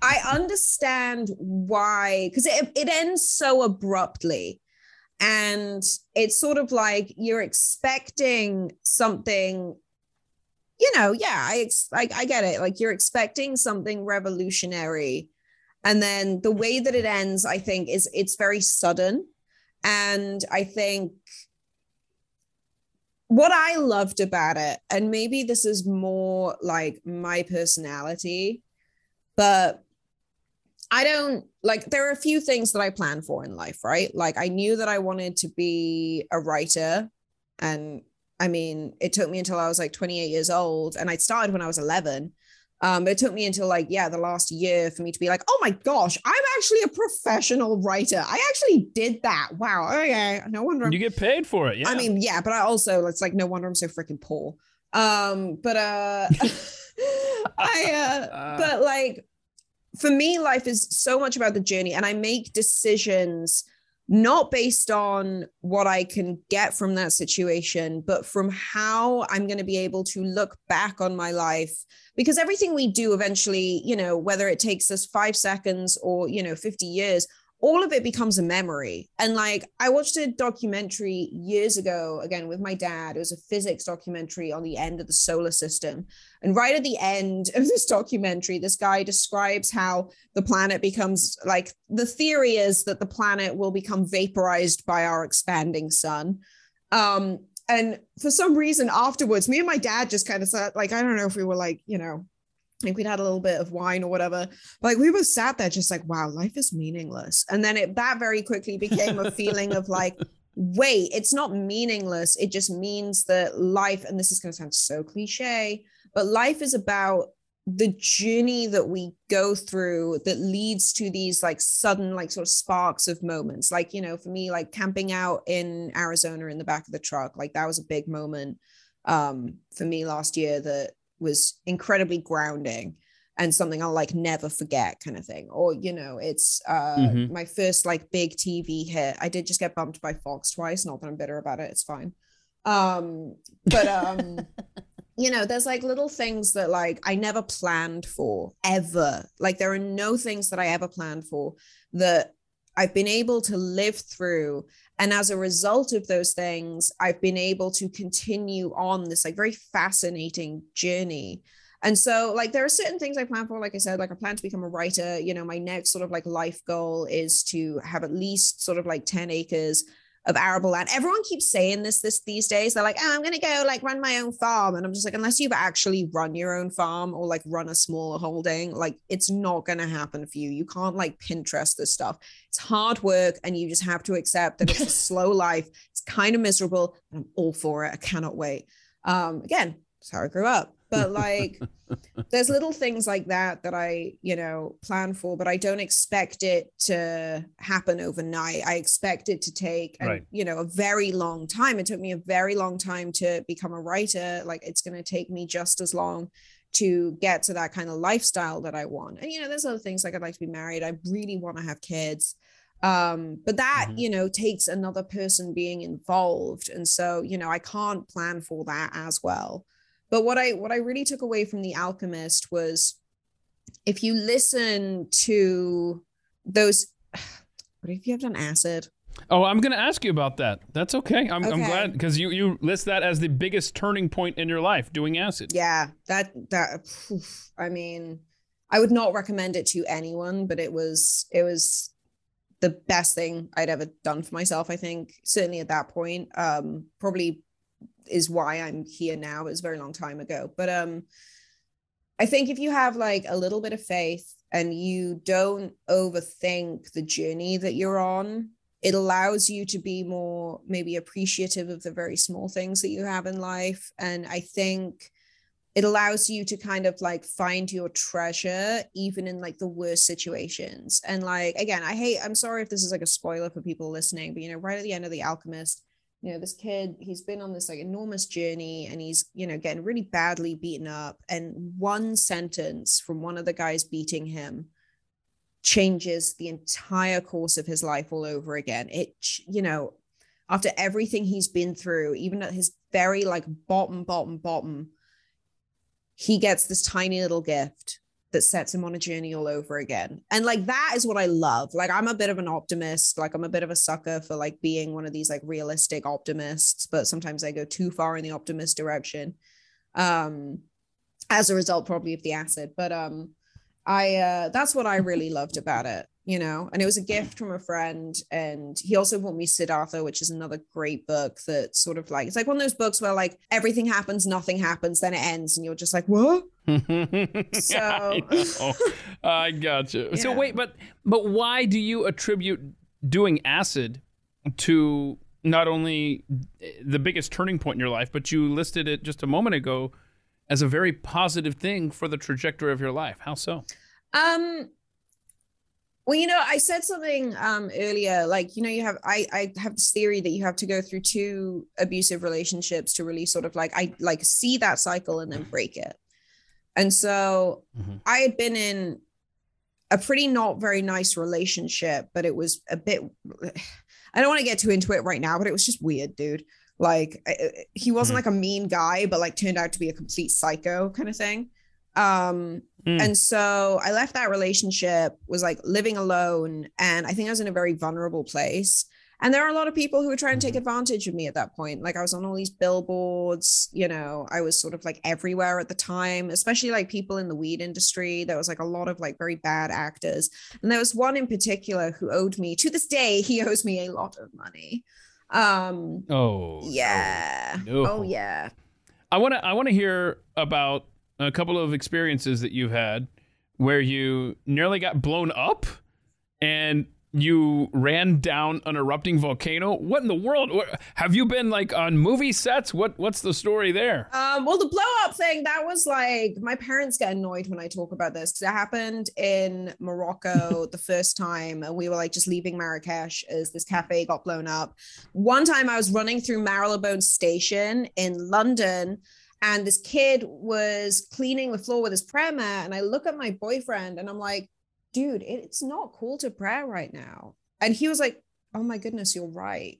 S3: I understand why because it it ends so abruptly. And it's sort of like you're expecting something you know yeah i like i get it. Like you're expecting something revolutionary. And then the way that it ends i think is it's very sudden. And i think what i loved about it and maybe this is more like my personality but I don't like there are a few things that I plan for in life, right? Like I knew that I wanted to be a writer and I mean, it took me until I was like 28 years old and I started when I was 11. Um, it took me until like, yeah, the last year for me to be like, oh my gosh, I'm actually a professional writer. I actually did that. Wow. Okay. No wonder.
S1: I'm- you get paid for it. Yeah.
S3: I mean, yeah, but I also, it's like, no wonder I'm so freaking poor. Um, but, uh, *laughs* I, uh, *laughs* but like, for me, life is so much about the journey, and I make decisions not based on what I can get from that situation, but from how I'm going to be able to look back on my life. Because everything we do eventually, you know, whether it takes us five seconds or, you know, 50 years, all of it becomes a memory. And like I watched a documentary years ago, again with my dad. It was a physics documentary on the end of the solar system. And right at the end of this documentary, this guy describes how the planet becomes like the theory is that the planet will become vaporized by our expanding sun. Um, and for some reason afterwards, me and my dad just kind of said, like, I don't know if we were like, you know, Think we'd had a little bit of wine or whatever. Like we were sat there just like, wow, life is meaningless. And then it that very quickly became a feeling of *laughs* like, wait, it's not meaningless. It just means that life, and this is going to sound so cliche, but life is about the journey that we go through that leads to these like sudden like sort of sparks of moments like you know for me like camping out in arizona in the back of the truck like that was a big moment um for me last year that was incredibly grounding and something I'll like never forget kind of thing. Or, you know, it's uh mm-hmm. my first like big TV hit. I did just get bumped by Fox twice, not that I'm bitter about it, it's fine. Um, but um, *laughs* you know, there's like little things that like I never planned for ever. Like there are no things that I ever planned for that I've been able to live through and as a result of those things i've been able to continue on this like very fascinating journey. And so like there are certain things i plan for like i said like i plan to become a writer. You know my next sort of like life goal is to have at least sort of like 10 acres of arable land. Everyone keeps saying this this these days. They're like, oh, I'm gonna go like run my own farm. And I'm just like, unless you've actually run your own farm or like run a smaller holding, like it's not gonna happen for you. You can't like Pinterest this stuff. It's hard work and you just have to accept that it's a *laughs* slow life. It's kind of miserable. I'm all for it. I cannot wait. Um, again, that's how I grew up but like *laughs* there's little things like that that i you know plan for but i don't expect it to happen overnight. I expect it to take a, right. you know a very long time. It took me a very long time to become a writer. Like it's going to take me just as long to get to that kind of lifestyle that i want. And you know there's other things like i'd like to be married. I really want to have kids. Um but that
S1: Mhm.
S3: you know takes another person being involved. And so you know i can't plan for that as well but what i what i really took away from the alchemist was if you listen to those *sighs* what if you have done acid
S1: Oh, I'm going to ask you about that. That's okay. I'm, I'm glad because you you list that as the biggest turning point in your life, doing acid.
S3: yeah that that oof, i mean i would not recommend it to anyone but it was it was the best thing i'd ever done for myself i think certainly at that point um probably is why i'm here now. It was a very long time ago. But um i think if you have like a little bit of faith and you don't overthink the journey that you're on it allows you to be more maybe appreciative of the very small things that you have in life. And i think it allows you to kind of like find your treasure even in like the worst situations. And like again i hate i'm sorry if this is like a spoiler for people listening but you know right at the end of the alchemist you know this kid he's been on this like enormous journey and he's you know getting really badly beaten up. And one sentence from one of the guys beating him changes the entire course of his life all over again. It you know after everything he's been through even at his very like bottom bottom bottom he gets this tiny little gift that sets him on a journey all over again. And like that is what I love. Like I'm a bit of an optimist, like I'm a bit of a sucker for like being one of these like realistic optimists, but sometimes I go too far in the optimist direction. Um as a result probably of the acid, but um I uh that's what I really loved about it, you know. And it was a gift from a friend and he also bought me Siddhartha, which is another great book that sort of like it's like one of those books where like everything happens, nothing happens, then it ends and you're just like, "What?" *laughs* So-
S1: I. I gotcha. *laughs* So
S3: Yeah.
S1: wait, but but why do you attribute doing acid to not only the biggest turning point in your life, but you listed it just a moment ago as a very positive thing for the trajectory of your life. How so?
S3: Um well, you know, I said something um earlier, like, you know, you have I I have this theory that you have to go through two abusive relationships to really sort of like I like see that cycle and then break it. And so
S1: Mhm.
S3: I had been in a pretty not very nice relationship, but it was a bit *sighs* I don't want to get too into it right now, but it was just weird, dude. Like he wasn't
S1: Mhm.
S3: like a mean guy, but like turned out to be a complete psycho kind of thing. Um
S1: Mm.
S3: and so I left that relationship, was like living alone, and I think I was in a very vulnerable place. And there are a lot of people who were trying to take
S1: Mhm.
S3: advantage of me at that point. Like I was on all these billboards, you know, I was sort of like everywhere at the time, especially like people in the weed industry. There was like a lot of like very bad actors. And there was one in particular who owed me, to this day, he owes me a lot of money. Um,
S1: Oh,
S3: yeah.
S1: No.
S3: Oh, yeah.
S1: I want to I want to hear about a couple of experiences that you've had where you nearly got blown up and you ran down an erupting volcano. What in the world? Have you been like on movie sets? What what's the story there?
S3: Um, well, the blow up thing, that was like my parents get annoyed when I talk about this because it happened in Morocco *laughs* the first time, and we were like just leaving Marrakesh as this cafe got blown up. One time I was running through Marylebone Station in London, and this kid was cleaning the floor with his prayer mat, and I look at my boyfriend and I'm like, dude, it's not cool to pray right now. And he was like, oh my goodness, you're right.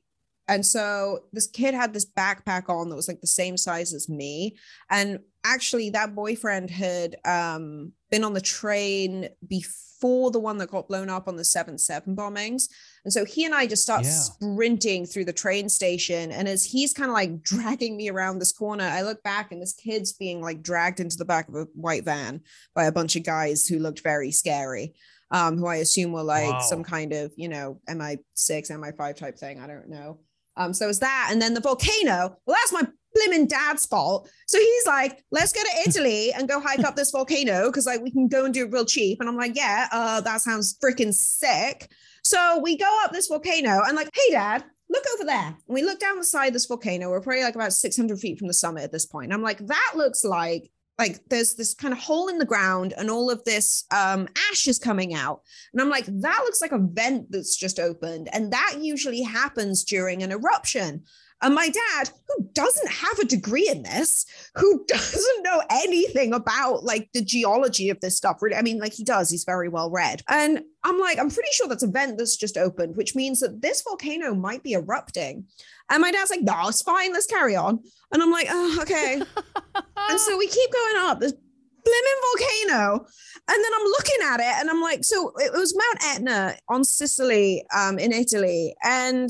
S3: And so this kid had this backpack on that was like the same size as me. And actually, that boyfriend had um, been on the train before the one that got blown up on the 7 7 bombings. And so he and I just start
S1: Yeah.
S3: sprinting through the train station. And as he's kind of like *laughs* dragging me around this corner, I look back and this kid's being like dragged into the back of a white van by a bunch of guys who looked very scary. Um, who I assume were like
S1: Wow.
S3: some kind of, you know, MI6, MI5 type thing. I don't know. Um, so it was that. And then the volcano. Well, that's my blimmin' dad's fault. So he's like, let's go to *laughs* Italy and go hike up this volcano because like we can go and do it real cheap. And I'm like, yeah, uh, that sounds freaking sick. So we go up this volcano and like, hey dad, look over there. And we look down the side of this volcano. We're probably like about 600 feet from the summit at this point. And I'm like, that looks like like there's this kind of hole in the ground and all of this um ash is coming out and i'm like that looks like a vent that's just opened and that usually happens during an eruption And my dad, who doesn't have a degree in this, who *laughs* doesn't know anything about like the geology of this stuff, really, I mean, like he does, he's very well read. And I'm like, I'm pretty sure that's a vent that's just opened, which means that this volcano might be erupting. And my dad's like, no, it's fine, let's carry on. And I'm like, oh, okay. *laughs* and so we keep going up this blimmin' volcano. And then I'm looking at it and I'm like, so it was Mount Etna on Sicily um, in Italy. And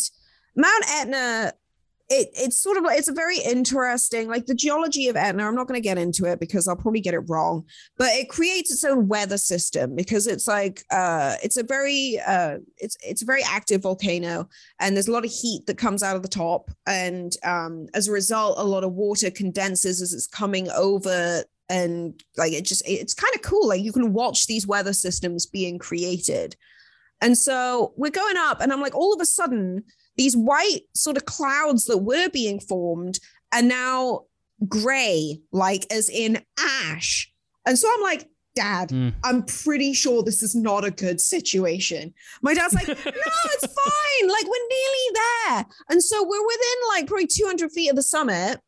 S3: Mount Etna it, it's sort of like it's a very interesting like the geology of etna i'm not going to get into it because i'll probably get it wrong but it creates its own weather system because it's like uh it's a very uh it's it's a very active volcano and there's a lot of heat that comes out of the top and um as a result a lot of water condenses as it's coming over and like it just it's kind of cool like you can watch these weather systems being created. And so we're going up and i'm like all of a sudden these white sort of clouds that were being formed are now gray, like as in ash. And so I'm like, Dad, mm. I'm pretty sure this is not a good situation. My dad's like, *laughs* No, it's fine. Like, we're nearly there. And so we're within like probably 200 feet of the summit.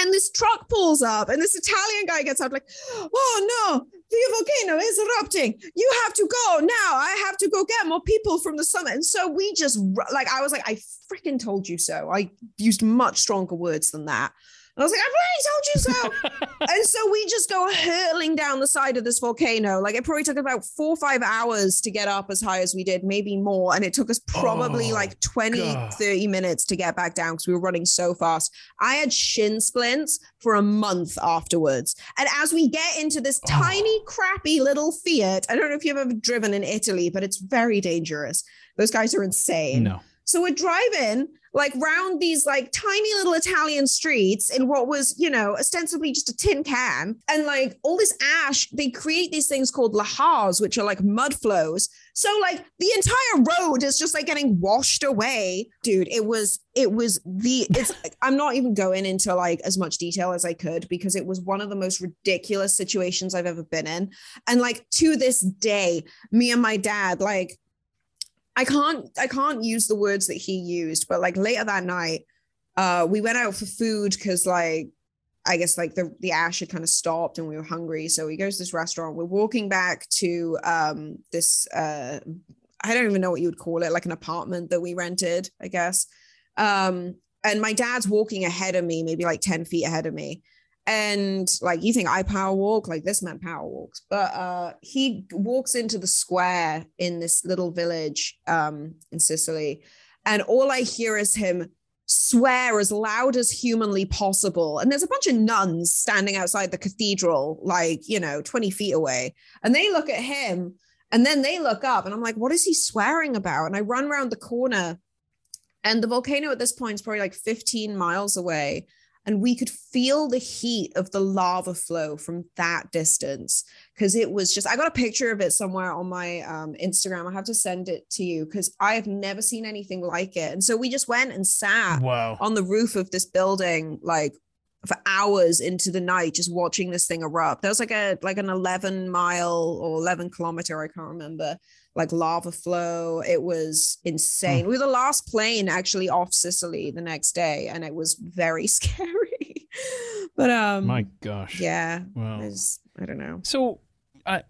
S3: And this truck pulls up, and this Italian guy gets out, like, oh no, the volcano is erupting. You have to go now. I have to go get more people from the summit. And so we just, like, I was like, I freaking told you so. I used much stronger words than that. I was like, I really told you so. *laughs* and so we just go hurtling down the side of this volcano. Like it probably took about four or five hours to get up as high as we did, maybe more. And it took us probably oh, like 20, God. 30 minutes to get back down because we were running so fast. I had shin splints for a month afterwards. And as we get into this oh. tiny, crappy little Fiat, I don't know if you've ever driven in Italy, but it's very dangerous. Those guys are insane.
S1: No.
S3: So we're driving like round these like tiny little Italian streets in what was, you know, ostensibly just a tin can. And like all this ash, they create these things called lahars, which are like mud flows. So like the entire road is just like getting washed away. Dude, it was, it was the, it's, *laughs* I'm not even going into like as much detail as I could because it was one of the most ridiculous situations I've ever been in. And like to this day, me and my dad, like, I can't I can't use the words that he used, but like later that night, uh, we went out for food because like I guess like the the ash had kind of stopped and we were hungry. So we go to this restaurant. We're walking back to um this uh I don't even know what you would call it, like an apartment that we rented, I guess. Um, and my dad's walking ahead of me, maybe like 10 feet ahead of me and like you think I power walk, like this man power walks, but uh he walks into the square in this little village um in Sicily, and all I hear is him swear as loud as humanly possible. And there's a bunch of nuns standing outside the cathedral, like, you know, 20 feet away. And they look at him and then they look up and I'm like, what is he swearing about? And I run around the corner and the volcano at this point is probably like 15 miles away and we could feel the heat of the lava flow from that distance because it was just i got a picture of it somewhere on my um, instagram i have to send it to you because i have never seen anything like it and so we just went and sat
S1: wow.
S3: on the roof of this building like for hours into the night just watching this thing erupt. there was like a like an 11 mile or 11 kilometer, I can't remember, like lava flow. It was insane. Hmm. We were the last plane actually off Sicily the next day, and it was very *laughs* scary. but um
S1: my gosh.
S3: Yeah. Well, was, I don't know.
S1: So uh,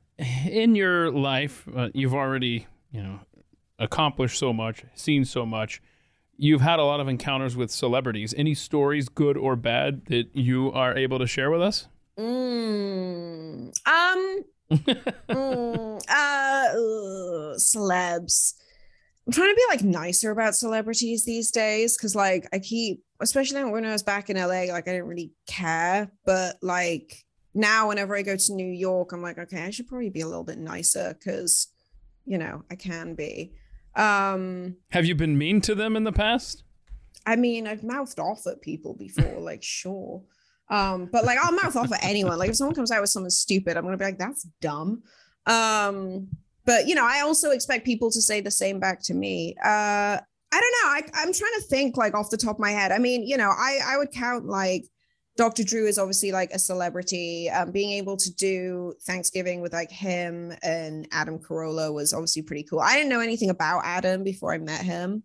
S1: in your life, uh, you've already, you know, accomplished so much, seen so much you've had a lot of encounters with celebrities. Any stories, good or bad, that you are able to share with us?
S3: Mm, um, mm, uh, celebs. I'm trying to be like nicer about celebrities these days because, like, I keep, especially when I was back in LA, like, I didn't really care. But, like, now whenever I go to New York, I'm like, okay, I should probably be a little bit nicer because, you know, I can be. Um,
S1: Have you been mean to them in the past?
S3: I mean, I've mouthed off at people before, like sure. Um, but like I'll mouth off at anyone. Like if someone comes out with something stupid, I'm gonna be like, that's dumb. Um, but you know, I also expect people to say the same back to me. Uh, I don't know. I, I'm trying to think like off the top of my head. I mean, you know, I I would count like Dr. Drew is obviously like a celebrity. Um, being able to do Thanksgiving with like him and Adam Carolla was obviously pretty cool. I didn't know anything about Adam before I met him.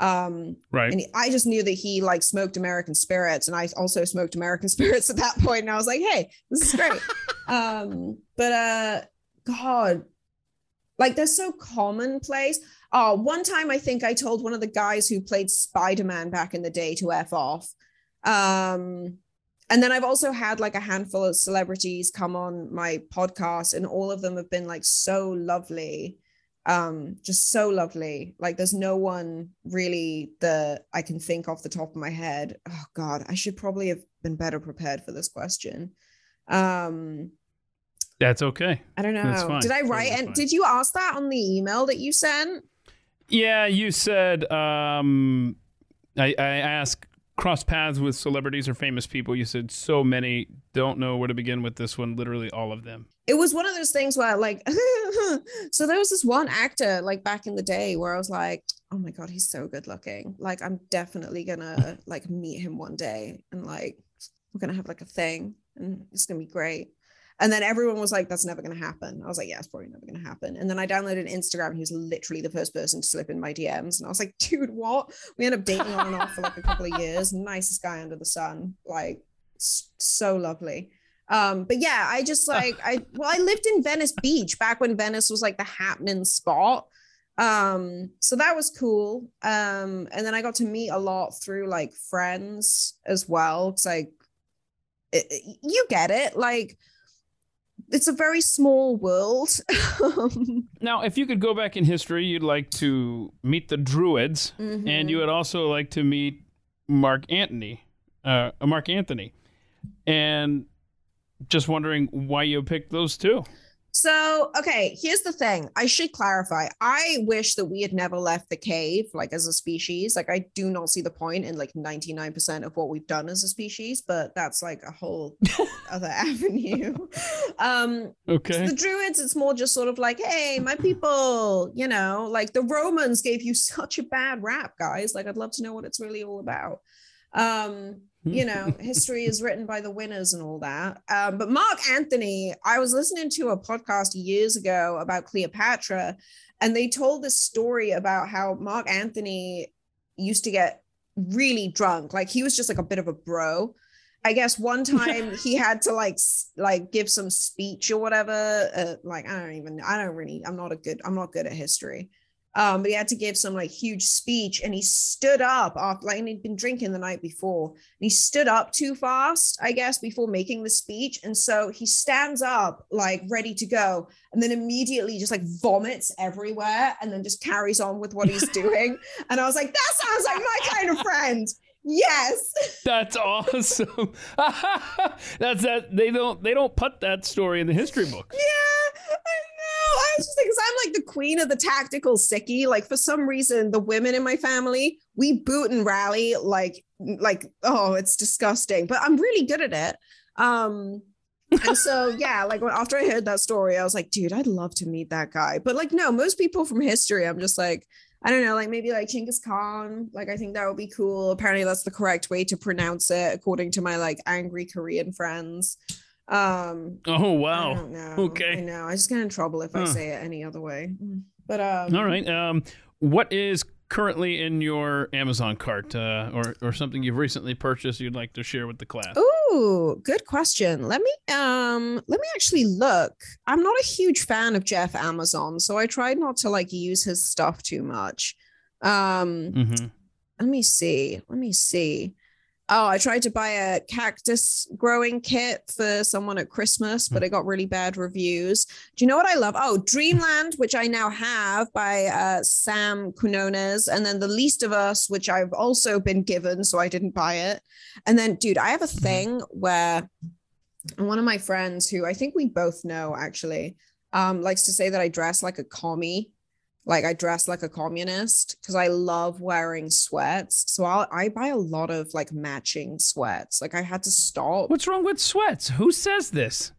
S3: Um,
S1: Right.
S3: and I just knew that he like smoked American spirits, and I also smoked American *laughs* spirits at that point. And I was like, "Hey, this is great." *laughs* um, but uh, God, like they're so commonplace. Oh, one time I think I told one of the guys who played Spider Man back in the day to f off. Um, and then I've also had like a handful of celebrities come on my podcast, and all of them have been like so lovely um just so lovely. Like there's no one really that i can think off the top of my head. Oh god i should probably have been better prepared for this question. Um
S1: That's okay.
S3: i don't know. did i write and did you ask that on the email that you sent?
S1: Yeah, you said um, I, I asked cross paths with celebrities or famous people. You said so many. Don't know where to begin with this one. Literally all of them.
S3: it was one of those things where like *laughs* so there was this one actor like back in the day where i was like oh my god he's so good looking like i'm definitely gonna like meet him one day and like we're gonna have like a thing and it's gonna be great and then everyone was like that's never gonna happen i was like yeah it's probably never gonna happen and then i downloaded instagram he was literally the first person to slip in my dms and i was like dude what we ended up dating on and off for like a couple of *laughs* years nicest guy under the sun like so lovely um, but yeah, I just like I well, I lived in Venice Beach back when Venice was like the happening spot. Um, so that was cool. Um, and then I got to meet a lot through like friends as well. Cause like it- you get it, like it's a very small world. *laughs*
S1: Now, if you could go back in history, you'd like to meet the Druids,
S3: Mm-hmm.
S1: and you would also like to meet Mark Antony. Uh, Mark Anthony, and just wondering why you picked those two.
S3: So, okay, here's the thing. I should clarify. I wish that we had never left the cave, like as a species. Like, I do not see the point in like 99% of what we've done as a species, but that's like a whole *laughs* other avenue. *laughs* Um, so
S1: Okay.
S3: the druids, it's more just sort of like, hey, my people, you know, like the Romans gave you *laughs* such a bad rap, guys. Like, I'd love to know what it's really all about. Um, you know, history is written by the winners and all that. Um, but Mark Anthony, I was listening to a podcast years ago about Cleopatra, and they told this story about how Mark Anthony used to get really drunk. Like he was just like a bit of a bro. I guess one *laughs* time he had to like like give some speech or whatever. Uh, like I don't even I don't really I'm not a good I'm not good at history. Um, but he had to give some like huge speech and he stood up after like and he'd been drinking the night before and he stood up too fast, I guess, before making the speech. And so he stands up like ready to go and then immediately just like vomits everywhere and then just carries on with what he's *laughs* doing. And I was like, that sounds like my kind of friend. Yes. *laughs*
S1: That's awesome. *laughs* That's that they don't they don't put that story in the history books.
S3: Yeah, I know. I was just because I'm like the queen of the tactical sickie. Like for some reason, the women in my family, we boot and rally like, like, oh, it's disgusting. But I'm really good at it. Um, and so *laughs* yeah, like when, after I heard that story, I was like, dude, I'd love to meet that guy. But like, no, most people from history, I'm just like, I don't know, like maybe like Genghis Khan. Like I think that would be cool. Apparently, that's the correct way to pronounce it, according to my like angry Korean friends. Um,
S1: Oh
S3: I
S1: wow.
S3: don't know.
S1: Okay.
S3: I know. I just get in trouble if I say it any other way. But um
S1: All right. Um, what is currently in your Amazon cart, uh, or or something you've recently purchased you'd like to share with the class?
S3: Ooh, good question. Let me um let me actually look. I'm not a huge fan of Jeff Amazon, so I tried not to like use his stuff too much. Um
S1: Mm-hmm.
S3: let me see. Let me see. Oh, I tried to buy a cactus growing kit for someone at Christmas, but it got really bad reviews. Do you know what I love? Oh, Dreamland, which I now have by uh, Sam Quinones, and then The Least of Us, which I've also been given, so I didn't buy it. And then, dude, I have a thing where one of my friends, who I think we both know actually, um, likes to say that I dress like a commie like I dress like a communist because I love wearing sweats. So I'll, I buy a lot of like matching sweats. Like I had to stop.
S1: What's wrong with sweats? Who says this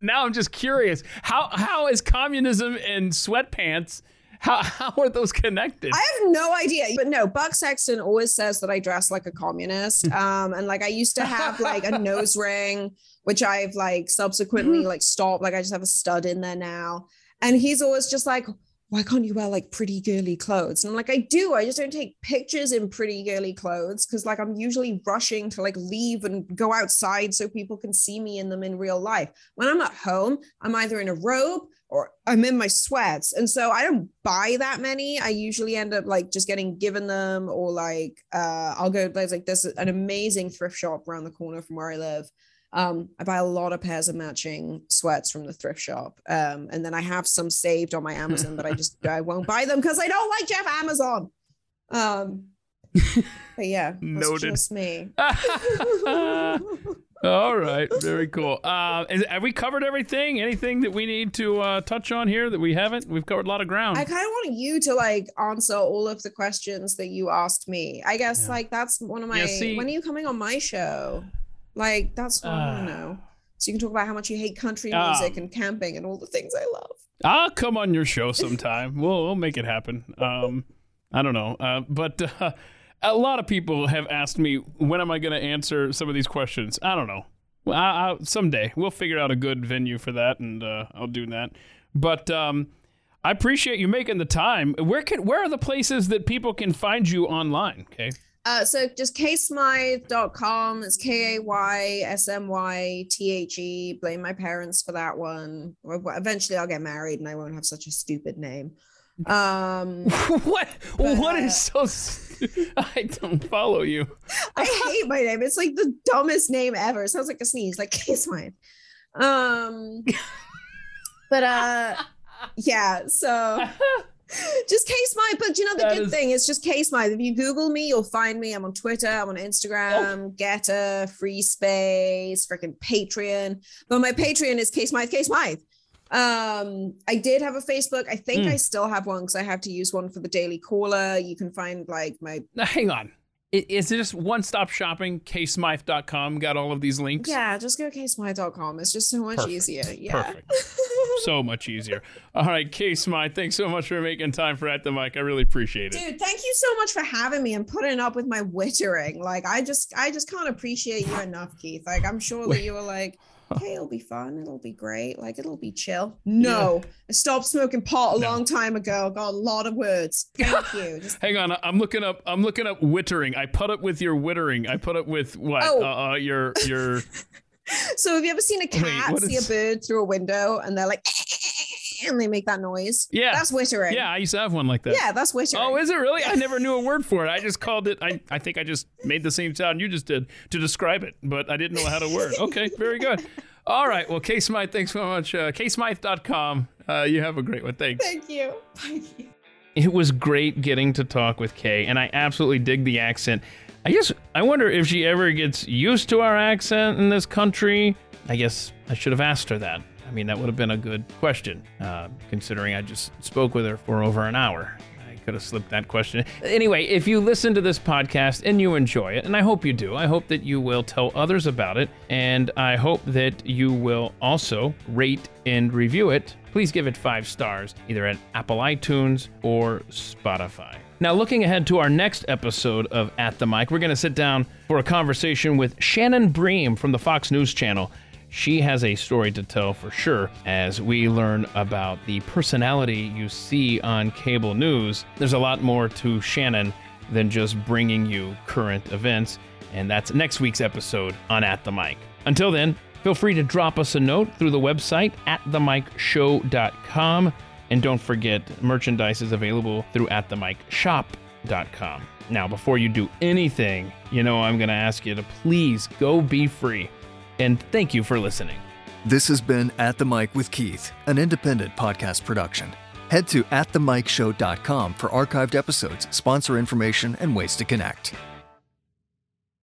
S1: Now I'm just curious. How how is communism and sweatpants? How how are those connected?
S3: I have no idea, but no. Buck Sexton always says that I dress like a communist. *laughs* Um, and like I used to have like a nose ring, which I've like subsequently *laughs* like stopped. Like I just have a stud in there now. And he's always just like, why can't you wear like pretty girly clothes? And I'm like, I do. I just don't take pictures in pretty girly clothes because like I'm usually rushing to like leave and go outside so people can see me in them in real life. When I'm at home, I'm either in a robe or I'm in my sweats. And so I don't buy that many. I usually end up like just getting given them or like uh I'll go there's like there's an amazing thrift shop around the corner from where I live um, I buy a lot of pairs of matching sweats from the thrift shop. Um, and then I have some saved on my Amazon, but I just *laughs* I won't buy them because I don't like Jeff Amazon. Um, but yeah, *laughs*
S1: Noted.
S3: just me. *laughs*
S1: All right, very cool. Uh, is, have we covered everything? Anything that we need to uh, touch on here that we haven't? We've covered a lot of ground.
S3: I kind of want you to like answer all of the questions that you asked me. I guess
S1: Yeah.
S3: like that's one of my.
S1: Yeah, see-
S3: when are you coming on my show? Like that's what I want
S1: Ah.
S3: to know. So you can talk about how much you hate country
S1: Um,
S3: music and camping and all the things I love.
S1: I'll come on your show sometime. *laughs* we'll we'll make it happen. Um, I don't know, uh, but uh, *laughs* a lot of people have asked me when am I going to answer some of these questions. I don't know. I, I, someday we'll figure out a good venue for that, and uh, I'll do that. But um, I appreciate you making the time. Where can where are the places that people can find you online? Okay.
S3: Uh, so just kaysmythe.com. It's K A Y S M Y T H E. Blame my parents for that one. Eventually, I'll get married and I won't have such a stupid name. Um, *laughs*
S1: what what is so? st- *laughs* I don't follow you.
S3: I hate my name. It's like the dumbest name ever. It sounds like a sneeze, like K Um, *laughs* but uh, yeah. So *laughs* just Kay Smythe. But you know the
S1: That
S3: good
S1: is-
S3: thing? is just Kay Smythe. If you Google me, you'll find me. I'm on Twitter. I'm on
S1: Oh.
S3: Instagram, GETTR, Free Space, freaking Patreon. But my Patreon is Kay Smythe. Kay Smythe. Um, I did have a Facebook. I think
S1: Mm.
S3: I still have one because I have to use one for the Daily Caller. You can find like my
S1: Now, hang on. Is it just one stop shopping? kaysmythe.com got all of these links?
S3: yeah. Just go kaysmythe.com. It's just so much
S1: Perfect.
S3: easier. Yeah.
S1: Perfect. *laughs* so much easier. All right, Kay Smythe, thanks so much for making time for At the Mic. I really appreciate it.
S3: Dude, thank you so much for having me and putting up with my wittering. Like, I just, I just can't appreciate you enough, Keith. Like, I'm sure that
S1: Wait.
S3: you were like, "Hey, it'll be fun. It'll be great. Like, it'll be chill." No, I stopped smoking pot a
S1: No.
S3: long time ago. Got a lot of words. Thank you. *laughs* Just
S1: Hang on, I'm looking up. I'm looking up wittering. I put up with your wittering. I put up with what?
S3: Oh.
S1: Uh, uh, your your. *laughs*
S3: so, have you ever seen a cat
S1: what
S3: see
S1: is-
S3: a bird through a window and they're like, *laughs* and they make that noise?
S1: Yeah.
S3: that's wittering.
S1: Yeah, I used to have one like that.
S3: yeah, that's wittering.
S1: Oh, is it really? I never knew a word for it. I just called it. I, I think I just made the same sound you just did to describe it, but I didn't know how to word. Okay, very good. All right. Well, Kay Smythe, thanks so much. Uh, KaySmythe.com. Uh, you have a great one. Thanks.
S3: Thank you. Thank you.
S1: It was great getting to talk with Kay, and I absolutely dig the accent. I guess I wonder if she ever gets used to our accent in this country. I guess I should have asked her that. I mean, that would have been a good question, uh, considering I just spoke with her for over an hour. I could have slipped that question. Anyway, if you listen to this podcast and you enjoy it, and I hope you do, I hope that you will tell others about it, and I hope that you will also rate and review it. Please give it five stars, either at Apple iTunes or Spotify. Now, looking ahead to our next episode of At the Mic, we're going to sit down for a conversation with Shannon Bream from the Fox News Channel. She has a story to tell for sure as we learn about the personality you see on cable news. There's a lot more to Shannon than just bringing you current events, and that's next week's episode on At the Mic. Until then, feel free to drop us a note through the website at themicshow.com. And don't forget, merchandise is available through atthemicshop.com. Now, before you do anything, you know I'm going to ask you to please go be free. And thank you for listening.
S2: This has been At the Mic with Keith, an independent podcast production. Head to atthemicshow.com for archived episodes, sponsor information, and ways to connect.